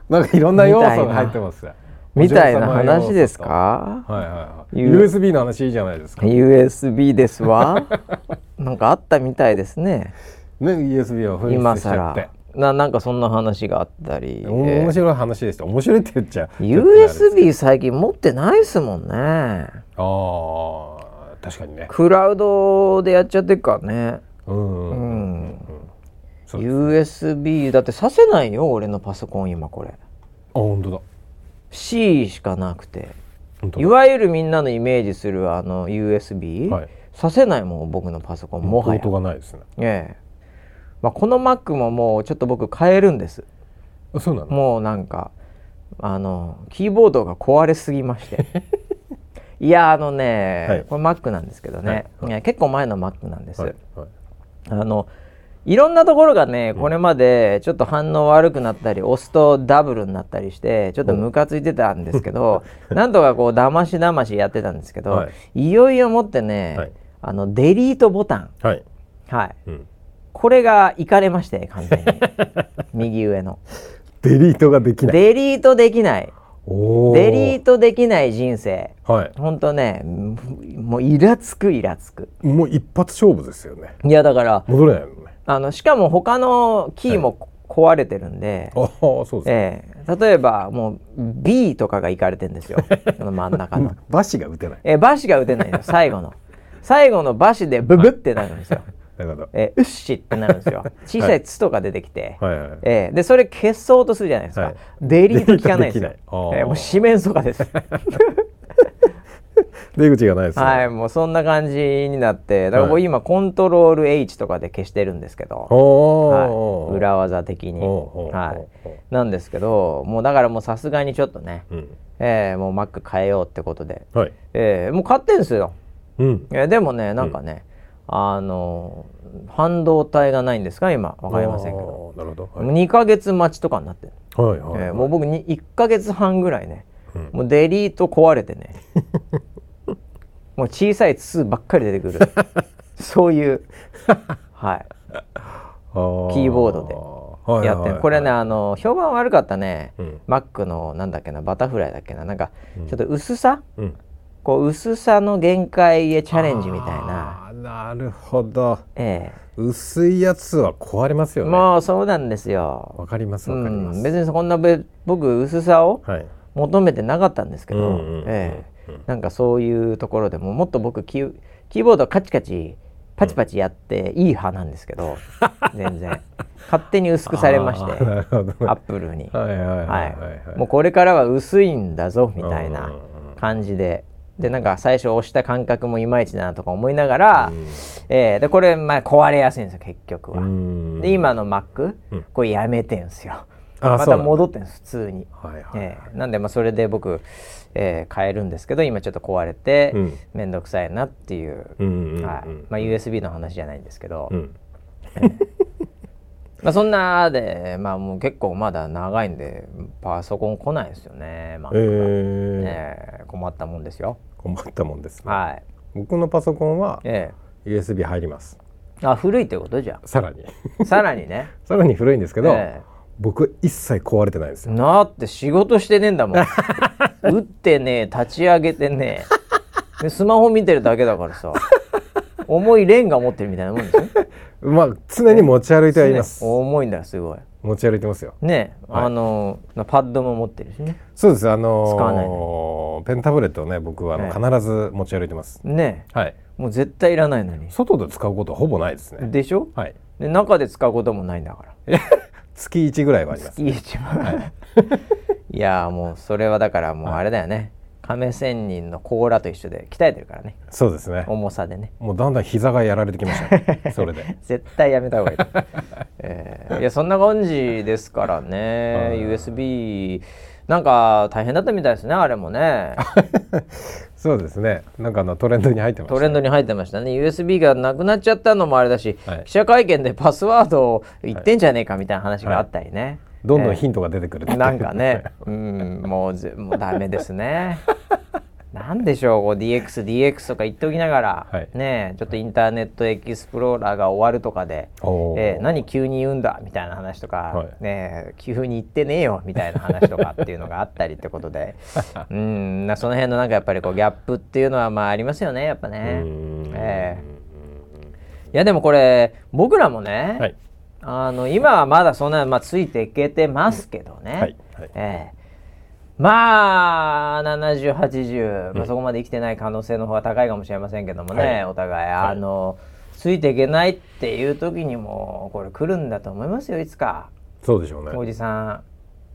なんかいろんな要素が入ってます。みたいな話ですか？はいはい USB の話いいじゃないですか。USB ですわ。なんかあったみたいですね。ね USB を今更。ななんかそんな話があったり。面白い話です面白いって言っちゃ。う USB 最近持ってないですもんね。ああ確かにね。クラウドでやっちゃってるからねうん、うん、USB だってさせないよ俺のパソコン今これあ本当だ C しかなくていわゆるみん。なのイメージするあの USB、はい、させないもん。僕のパソコンもはやがないですねええまあ、この Mac ももうちょっと僕変えるん。ですそうなのもうなん。かあのキーボードが壊れすぎましていやあのね、はい、これ Mac なん。ですけどね、いはい、結構前の Mac なん。です、はい、あのいろんなところがねこれまでちょっと反応悪くなったり押すとダブルになったりしてちょっとムカついてたんですけど なんとかこうだましだましやってたんですけど、はい、いよいよもってね、はい、あのデリートボタン。はい、はい、うん、これがいかれまして完全に。右上の。デリートができない。デリートできないデリートできない人生。はい。本当ねもうイラつくイラつく。もう一発勝負ですよね。いやだから戻れないのね。あのしかも他のキーも壊れてるんで、はい、あそうですえー、例えばもう B とかがいかれてるんですよ。この真ん中の。バシが打てない。えー、バシが打てないの最後の。最後のバシでブブってなるんですよ、なるほどえー、うっしってなるんですよ。小さい「つ」とか出てきて、はいはい、えー、でそれ消そうとするじゃないですか、はい、デリート効かないですよ、えー、もう四面楚歌です。出口がないですね。はいもうそんな感じになって。だからもう今、コントロール H とかで消してるんですけど、はい、裏技的に。はい。なんですけどもうだからもうさすがにちょっとね、うん、えー、もう Mac 変えようってことで、はい、えー、もう買ってんですよ、うん、えー、でもねなんかね、うん、あの半導体がないんですか？今わかりませんけど。なるほど、はい、2か月待ちとかになってる、はいはい、はい、えー、もう僕に1か月半ぐらいね、うん、もうデリート壊れてね。もう小さい筒ばっかり出てくる。そういう。はい。キーボードで。やってこれねあの評判悪かったね、うん、Mac のなんだっけなバタフライだっけな。なんかちょっと薄さ、うん、こう薄さの限界へチャレンジみたいななるほど、ええ、薄いやつは壊れますよね。もうそうなんですよ。わかりますわかります、うん、別にそんな僕薄さを求めてなかったんですけど、ええ。なんかそういうところでももっと僕キーキーボードカチカチパチパチやっていい派なんですけど、全然。勝手に薄くされましてアップルに。もうこれからは薄いんだぞみたいな感じででなんか最初押した感覚もいまいちだなとか思いながら、えー、でこれまあ壊れやすいんですよ結局は。で今の Mac、これやめてんすよ。また戻ってんです普通に。はいはいえー、なんでまあそれで僕えー、変えるんですけど今ちょっと壊れて面倒、くさいなっていう、はい。まあ、USB の話じゃないんですけど、うん。えー、まあそんなで、まあ、もう結構まだ長いんでパソコン来ないですよね、まあえー、ね、困ったもんですよ困ったもんです、ね、はい。僕のパソコンは、えー、USB 入ります。あ古いってことじゃさらに。さらにね。さらに古いんですけど、えー僕一切壊れてないですよ。なって仕事してねえんだもん。打ってね立ち上げてねでスマホ見てるだけだからさ重いレンガ持ってるみたいなもんですよ。まあ常に持ち歩いてはいます。重いんだよすごい持ち歩いてますよ。ね、はい、あのパッドも持ってるしね。そうです。あの使わないペンタブレットをね僕はあの、必ず持ち歩いてます。ねはい。もう絶対いらないのに。外で使うことはほぼないですね。でしょ？はい。で中で使うこともないんだから。月1ぐらいはあります、ね、月1は、はい、いやもうそれはだからもうあれだよね、はい亀仙人の甲羅と一緒で鍛えてるからね。そうですね。重さでね。もうだんだん膝がやられてきました、ね、それで。絶対やめた方がいい、えー、いやそんな感じですからね。USB なんか大変だったみたいですねあれもね。そうですね。なんかあのトレンドに入ってました、ね、トレンドに入ってましたね。USB がなくなっちゃったのもあれだし、はい、記者会見でパスワードを言ってんじゃねえかみたいな話があったりね、はいどんどんヒントが出てくる、えー、なんかね。うんもうぜもうダメですね。なんでしょうこう DX、DX とか言っておきながら、はい、ねちょっとインターネットエキスプローラーが終わるとかで、えー、何急に言うんだみたいな話とか、はい、ね急に言ってねえよみたいな話とかっていうのがあったりってことで。うんその辺のなんかやっぱりこうギャップっていうのはまあありますよねやっぱね。えー、いやでもこれ僕らもね、はい、あの今はまだそんな、まあ、ついていけてますけどね。はいはい、えーまあ7080、まあ、そこまで生きてない可能性の方が高いかもしれませんけどもね、はい、お互い、あの、ついていけないっていう時にもこれ来るんだと思いますよいつか。そうでしょうね。おじさ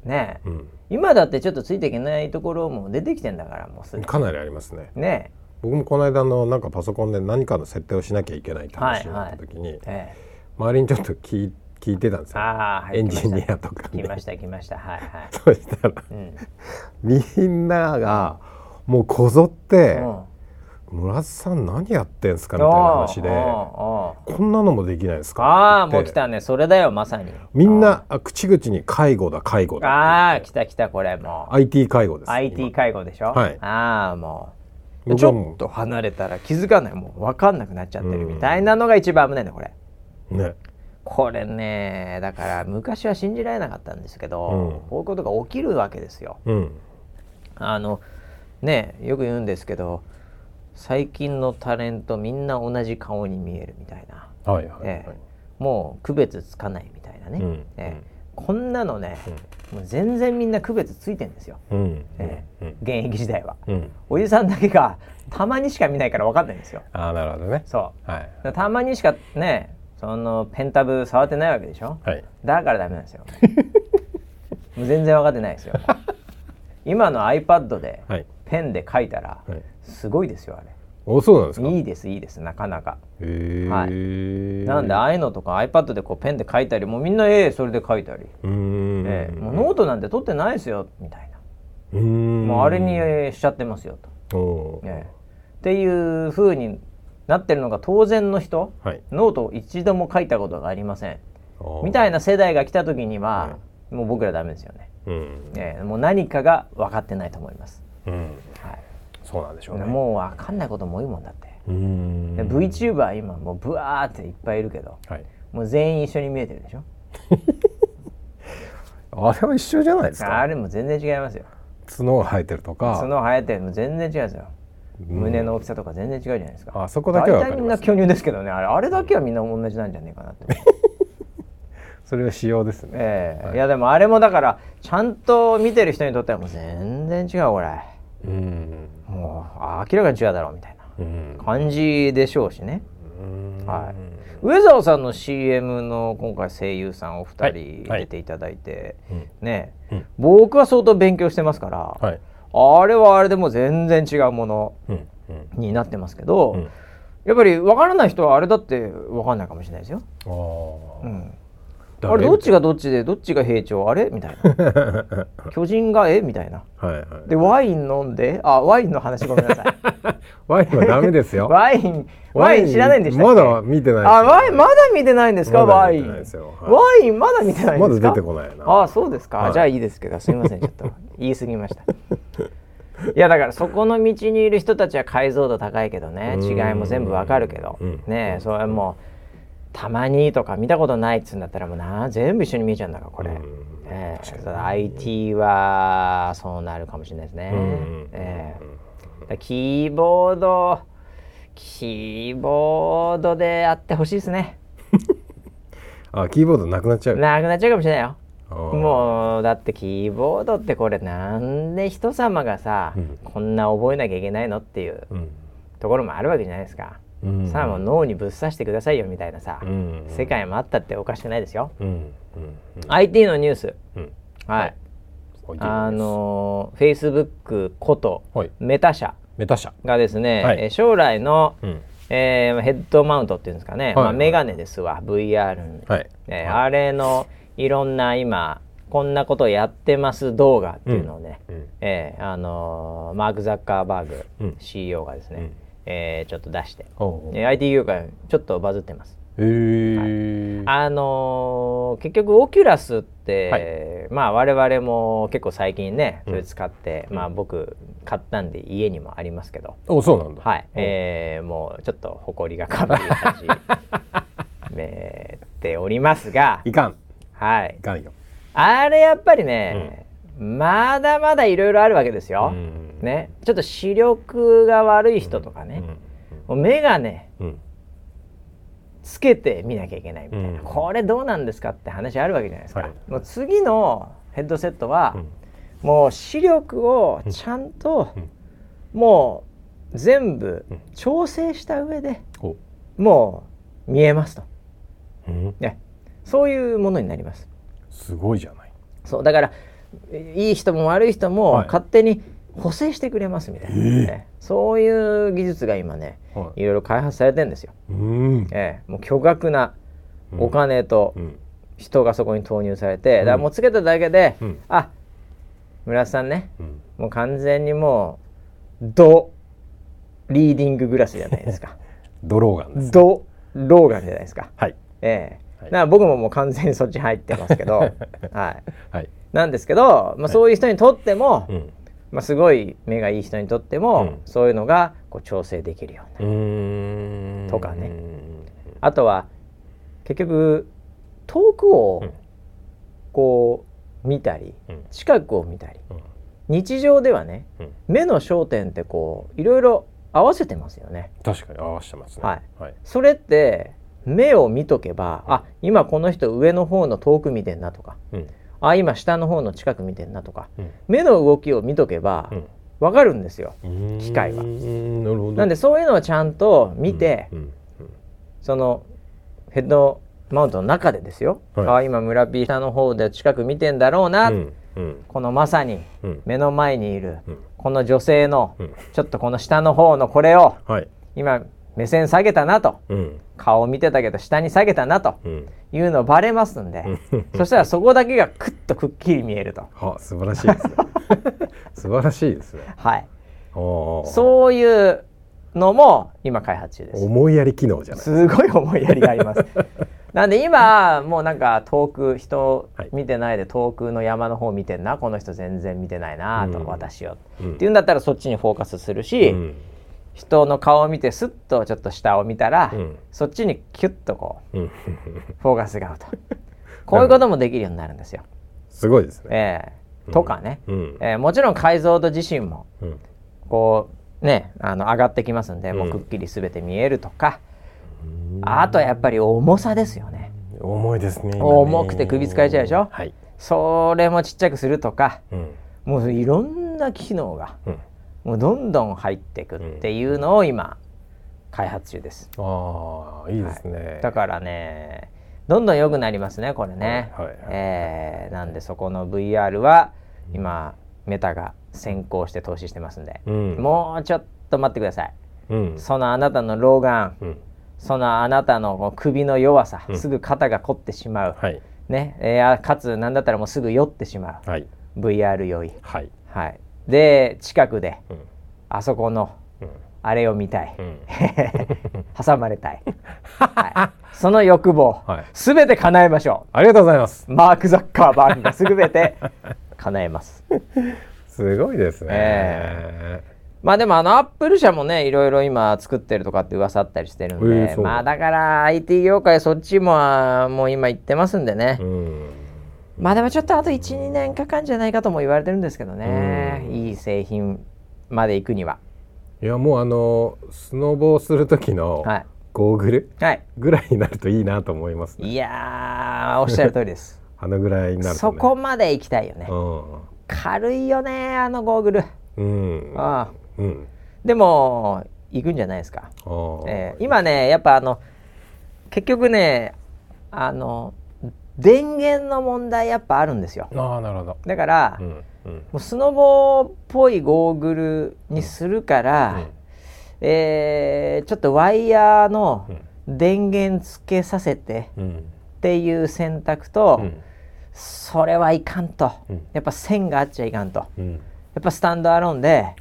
ん。ね、うん、今だってちょっとついていけないところも出てきてんだからもうすかなりありますね。ね。僕もこの間のなんかパソコンで何かの設定をしなきゃいけないって話になった時に、はいはい。ええ、周りにちょっと聞い聞いてたんですよ。エンジニアとか、ね、来ました来ました。はいはい。そしたら、うん、みんながもうこぞって、うん。村津さん何やってんすかみたいな話でこんなのもできないですか？ああもう来たね。それだよまさに。みんな口々に介護だ介護だああ来た来たこれもう。IT 介護です IT 介護でしょ？はい。ああもう。ちょっと離れたら気づかない。もう分かんなくなっちゃってるみたいなのが一番危ないねこれね。これねだから昔は信じられなかったんですけど、うん、こういうことが起きるわけですよ、うん、あのねよく言うんですけど最近のタレントみんな同じ顔に見えるみたいな、はいはい、えー、もう区別つかないみたいなね、うん、えー、こんなのね、うん、もう全然みんな区別ついてんですよ、うん、えー、現役時代は、おじさんだけがたまにしか見ないから分かんないんですよ。あなるほどね。そう、はい、たまにしかねそのペンタブ触ってないわけでしょ、はい、だからダメなんですよ。もう全然分かってないですよ。今の iPad でペンで書いたら、はい。すごいですよあれ。おそうなんですか？いいですいいですなかなか。へはい、なんでああいうのとか iPad でこうペンで書いたりもうみんなええそれで書いたり。うん、えー、もうノートなんて取ってないですよみたいな。うん。もうあれにしちゃってますよと、おえー、っていうふうになってるのが当然の人、はい、ノートを一度も書いたことがありません。みたいな世代が来た時には、はい、もう僕らダメですよね、うん。えー、もう何かが分かってないと思います、うん。はい。そうなんでしょうね。もう分かんないことも多いもんだって。うん。VTuber 今もうブワーっていっぱいいるけど、はい、もう全員一緒に見えてるでしょ？あれは一緒じゃないですか？あれも全然違いますよ。角が生えてるとか。角生えてるの全然違うんですよ胸の大きさとか全然違うじゃないですか。あそこだけは大体みんな巨乳ですけどね。あれあれだけはみんな同じなんじゃねえかなって。それは仕様ですね、えーはい、いやでもあれもだからちゃんと見てる人にとってはもう全然違うこれ。うん。もう明らかに違うだろうみたいな。感じでしょうしね。はい、上沢さんの CM の今回声優さんお二人出ていただいて、はいはい、ね、うん、僕は相当勉強してますから、はい、あれはあれでも全然違うものになってますけど、やっぱり分からない人はあれだって分かんないかもしれないですよ。うん、あれどっちがどっちでどっちが兵長あれ？みたいな。巨人がえ？みたいな、はいはい、でワイン飲んで？あワインの話ごめんなさい。ワインはダメですよ。ワインワイン知らないんでしたまだ見てないあワインまだ見てないんですか？ワイン、はい、ワインまだ見てないまだ出てこないな。あそうですか、はい、じゃあいいですけどすみませんちょっと。言い過ぎました。いやだからそこの道にいる人たちは解像度高いけどね。違いも全部わかるけど。ねそれもうたまにとか見たことないっつうんだったらもうな全部一緒に見えちゃうんだからこれ、えー、IT はそうなるかもしれないですね、えー、キーボードキーボードでやってほしいですね。あキーボードなくなっちゃう。なくなっちゃうかもしれないよ。もうだってキーボードってこれなんで人様がさ、うん、こんな覚えなきゃいけないのっていうところもあるわけじゃないですか。うん、さあもう脳にぶっ刺してくださいよみたいなさ、うん、世界もあったっておかしくないですよ。うん、IT のニュース、はい、あのフェイス。ブックことメタ社。がですね、はい、将来の、うん。えー、ヘッドマウントっていうんですかね、はい、まあ、メガネですわ。VR、はい。えー、あれのいろんな今こんなことをやってます動画っていうのをね、うん、えー、あのー、マーク・ザッカーバーグ、うん、CEO がですね、うんえー、ちょっと出して、えー、IT 業界ちょっとバズってます。へはい、あのー、結局オキュラスって、はい、まあ我々も結構最近ねそれ使って、うん、まあ僕買ったんで家にもありますけど。おそうなんだ。はい、えー、もうちょっと埃がかぶり始めておりますが。いかん。はい。いかんよ。あれやっぱりね、うん、まだまだいろいろあるわけですよ、うんね、ちょっと視力が悪い人とかね、もう眼鏡、つけて見なきゃいけないみたいな、これどうなんですかって話あるわけじゃないですか、はい、もう次のヘッドセットは、もう視力をちゃんと、もう全部調整した上で、もう見えますと、ね、そういうものになります。すごいじゃない。そう。だからいい人も悪い人も勝手に補正してくれますみたいな、ね、そういう技術が今ね、はい、いろいろ開発されてんですよ、ええ、もう巨額なお金と人がそこに投入されて、だからもうつけただけで、うん、あ村瀬さんね、うん、もう完全にもうドリーディンググラスじゃないですか。ドローガンです、ね、ドローガンじゃないですか。はい。ええ。はい、だから僕ももう完全にそっち入ってますけど、はい、はい、なんですけど、まあ、そういう人にとっても、はい、まあ、すごい目がいい人にとっても、うん、そういうのがこう調整できるようなとかね。あとは結局遠くをこう見たり、近くを見たり、日常ではね、目の焦点ってこういろいろ合わせてますよね。確かに合わせてますね。はい。はい、それって目を見とけば、あ今この人上の方の遠く見てんなとか、うん、あ今下の方の近く見てんなとか、うん、目の動きを見とけば、うかるんですよ機械は。なんでそういうのをちゃんと見て、そのヘッドマウントの中でですよ、はい、あ今村 P 下の方で近く見てんだろうな、このまさに目の前にいる、うん、この女性の、ちょっとこの下の方のこれを、はい、今目線下げたなと、顔見てたけど下に下げたなと。いうのバレますんで、そしたらそこだけがくっとくっきり見えると。はあ、素晴らしいですね。素晴らしいですね。はい。そういうのも今開発中です。思いやり機能じゃない。すごい思いやりがあります。なんで今もうなんか遠く人見てないで遠くの山の方見てんな。この人全然見てないなと、うん、私を、うん、っていうんだったらそっちにフォーカスするし、うん、人の顔を見てスッとちょっと下を見たら、そっちにキュッとこう、フォーカスが合うと。こういうこともできるようになるんですよ。すごいですね。えー、とかね、えー、もちろん解像度自身も、こうねあの上がってきますんで、もうくっきり全て見えるとか。あとやっぱり重さですよね。重いですね。重くて首使えちゃうでしょ、はい、それもちっちゃくするとか、うん、もういろんな機能が、うん、もうどんどん入っていくっていうのを今開発中です。ああいいですね、はい、だからねどんどん良くなりますねこれね。はいはい、えー、なんでそこの VR は今メタが先行して投資してますんで、うん、もうちょっと待ってください。うん、そのあなたの老眼、うん。そのあなたの首の弱さ、うん、すぐ肩が凝ってしまう、はい、ね。えー、かつ何だったらもうすぐ酔ってしまう、はい、VR 酔い、はい、はい、で近くで、うん、あそこの、うん、あれを見たい、挟まれたい、はい、その欲望、はい、全て叶えましょう。ありがとうございます。マーク・ザッカーバーグが全て叶えます。すごいですね、えーまあでもあのアップル社もねいろいろ今作ってるとかって噂あったりしてるんで、えー、まあだから IT 業界そっちももう今言ってますんでね、まあでもちょっとあと12年かかるんじゃないかとも言われてるんですけどね。いい製品まで行くには。いやもうあのスノボーする時のゴーグルぐらいになるといいなと思います、ね、いやおっしゃる通りです。あのぐらいになると、ね、そこまで行きたいよね、軽いよねあのゴーグル。うん。ああ。うん、でも行くんじゃないですか、えー、今ねやっぱあの結局ねあの電源の問題やっぱあるんですよ。あなるほど。だから、うんうん、もうスノボっぽいゴーグルにするから、うん、えー、ちょっとワイヤーの電源つけさせてっていう選択と、それはいかんと、やっぱ線があっちゃいかんと、やっぱスタンドアローンで、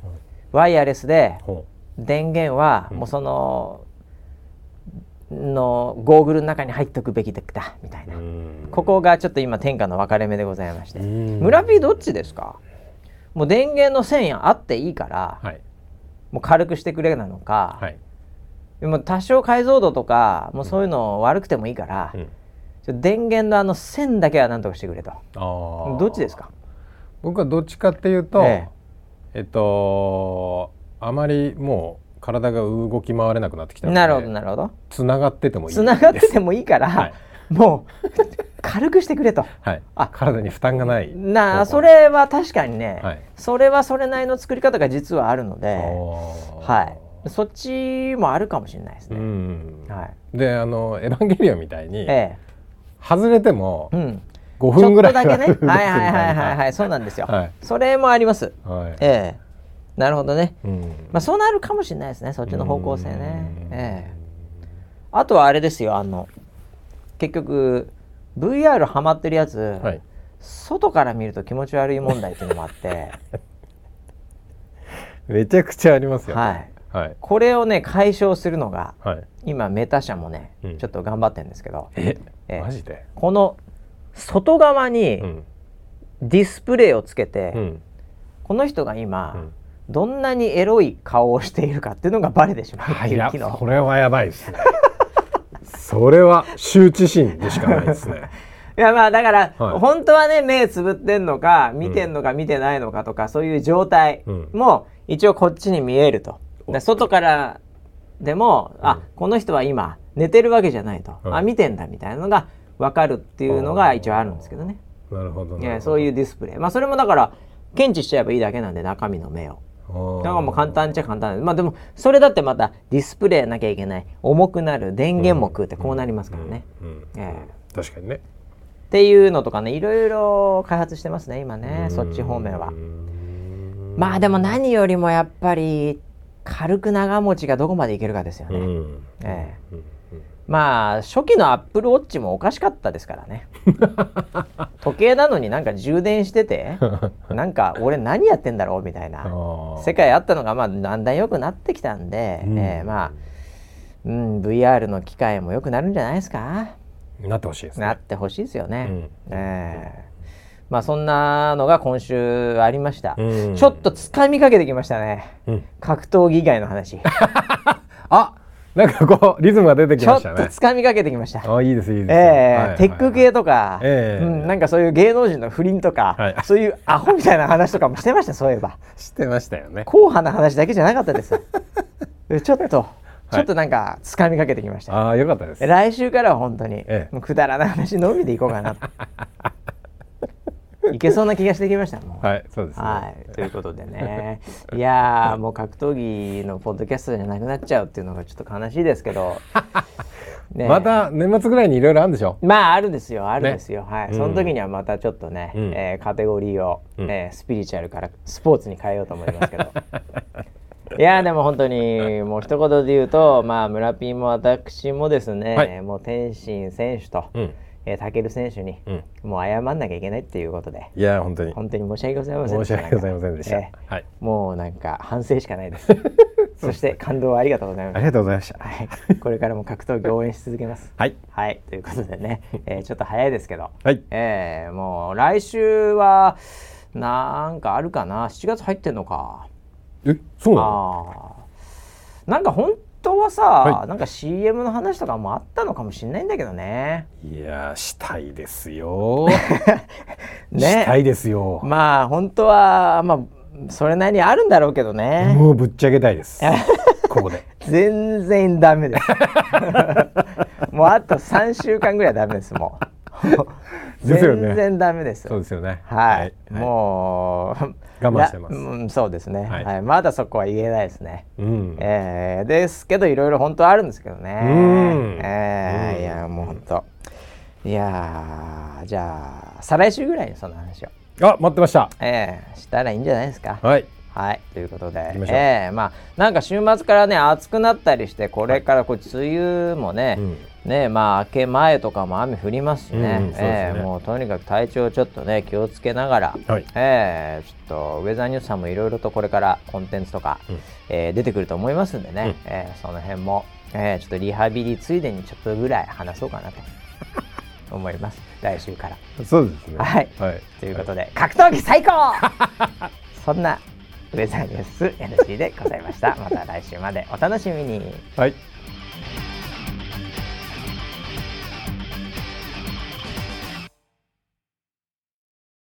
ワイヤレスで電源はもうその、のゴーグルの中に入っておくべきだみたいな。ここがちょっと今天下の分かれ目でございまして。村 P どっちですか？もう電源の線あっていいから、はい、もう軽くしてくれなのか、はい、でも多少解像度とかもうそういうの悪くてもいいから、うん、電源のあの線だけは何とかしてくれと。どっちですか？僕はどっちかっていうと、ええ。えっとあまりもう体が動き回れなくなってきたのでなるほどなるほど。つながっててもいいつながっててもいいから、はい、もう軽くしてくれと、はい、あ体に負担がない。なあそれは確かにね、はい、それはそれなりの作り方が実はあるので、はい、そっちもあるかもしれないですね。はい、であの「エヴァンゲリオン」みたいに、ええ、外れても、うん、5分ぐらいだけね。はいはいはいはい。はい。そうなんですよ、はい、それもあります、はい、ええなるほどね、うん、まあそうなるかもしれないですねそっちの方向性ね。ええ。あとはあれですよあの結局 VR ハマってるやつ、はい、外から見ると気持ち悪い問題っていうのもあって。めちゃくちゃありますよ、ね、はい。はい、これをね解消するのが、はい、今メタ社もね、うん、ちょっと頑張ってるんですけど。え？えマジで？この外側にディスプレイをつけて、うん、この人が今、うん、どんなにエロい顔をしているかっていうのがバレてしまうっていう機能、これはやばいですね。それは羞恥心でしかないですね。いやまあだから、はい、本当はね目つぶってんのか見てんのか見てないのかとか、そういう状態も一応こっちに見えると。外からでも、うん、あこの人は今寝てるわけじゃないと、うん、あ見てんだみたいなのが分かるっていうのが一応あるんですけどね。なるほどね。そういうディスプレイ。まあそれもだから検知しちゃえばいいだけなんで中身の目を。だからもう簡単っちゃ簡単。まあでもそれだってまたディスプレイなきゃいけない。重くなる。電源も食うってこうなりますからね。確かにね。っていうのとかねいろいろ開発してますね今ねそっち方面は。まあでも何よりもやっぱり軽く長持ちがどこまでいけるかですよね。ええまあ初期のアップルウォッチもおかしかったですからね。時計なのになんか充電しててなんか俺何やってんだろうみたいな世界あったのがまあだんだん良くなってきたんで、うん、えー、まあ、うん、VR の機会も良くなるんじゃないですか？なってほしいですね。なってほしいですよね、うん、えーまあそんなのが今週ありました、うん、ちょっとつかみかけてきましたね、うん、格闘技以外の話。あなんかこうリズムが出てきましたね。ちょっと掴みかけてきました。あいいですいいです。えー、はい、テック系とか、えー、うん、なんかそういう芸能人の不倫とか、はい、そういうアホみたいな話とかもしてましたそういえば。してましたよね。硬派な話だけじゃなかったです。ちょっと。ちょっとなんか掴みかけてきました。ああよかったです。来週からは本当に、ええ、もうくだらない話のみでいこうかな。いけそうな気がしてきました。はい、そうです、ね、はい、ということでね、いやもう格闘技のポッドキャストじゃなくなっちゃうっていうのがちょっと悲しいですけど。ね、また年末ぐらいにいろいろあるんでしょ？まああるんですよあるんですよ、ね、はい、うん、その時にはまたちょっとね、うん、えー、カテゴリーを、うん、えー、スピリチュアルからスポーツに変えようと思いますけど。いやでも本当にもう一言で言うとまあ村ピーも私もですね、はい、もう天心選手と、うんえー、選手に、もう謝んなきゃいけないっていうことで。いや本当に。本当に申し訳ございません申し訳ございませんでした、えー、はい、もうなんか反省しかないです。そして感動ありがとうございましたありがとうございました、はい、これからも格闘技応援し続けます。はい、はい、ということでね、えー、ちょっと早いですけど、はい。えー、もう来週はなんかあるかな？7月入ってんのか。えそうなの？なんか本当はさ、はい、なんか CM の話とかもあったのかもしれないんだけどね。いやしたいですよ。ね。したいですよ。まあ本当はまあそれなりにあるんだろうけどね。もうぶっちゃけたいです。ここで。全然ダメです。もうあと3週間ぐらいダメですもう全然ダメです。そうですよね。はい。もう 我慢してます。うん、そうですね、はい。はい。まだそこは言えないですね。うん。えー、ですけどいろいろ本当あるんですけどね。うん。えー、いやもう本当。いやじゃあ再来週ぐらいにその話を。あ、待ってました。ええー、したらいいんじゃないですか。はい。はいということで。えー、まあなんか週末からね暑くなったりしてこれからこう梅雨もね、うん。ねまあ明け前とかも雨降りますしね,、うんえー、もうとにかく体調ちょっとね気をつけながら、はい、えー、ちょっとウェザーニュースさんもいろいろとこれからコンテンツとか、うん、えー、出てくると思いますんでね、うん、えー、その辺も、えー、ちょっとリハビリついでにちょっとぐらい話そうかなと 思います。来週から。そうですね。はい、はい、ということで、はい、格闘技最高！そんなウェザーニュース NG でございました。また来週までお楽しみに。はい。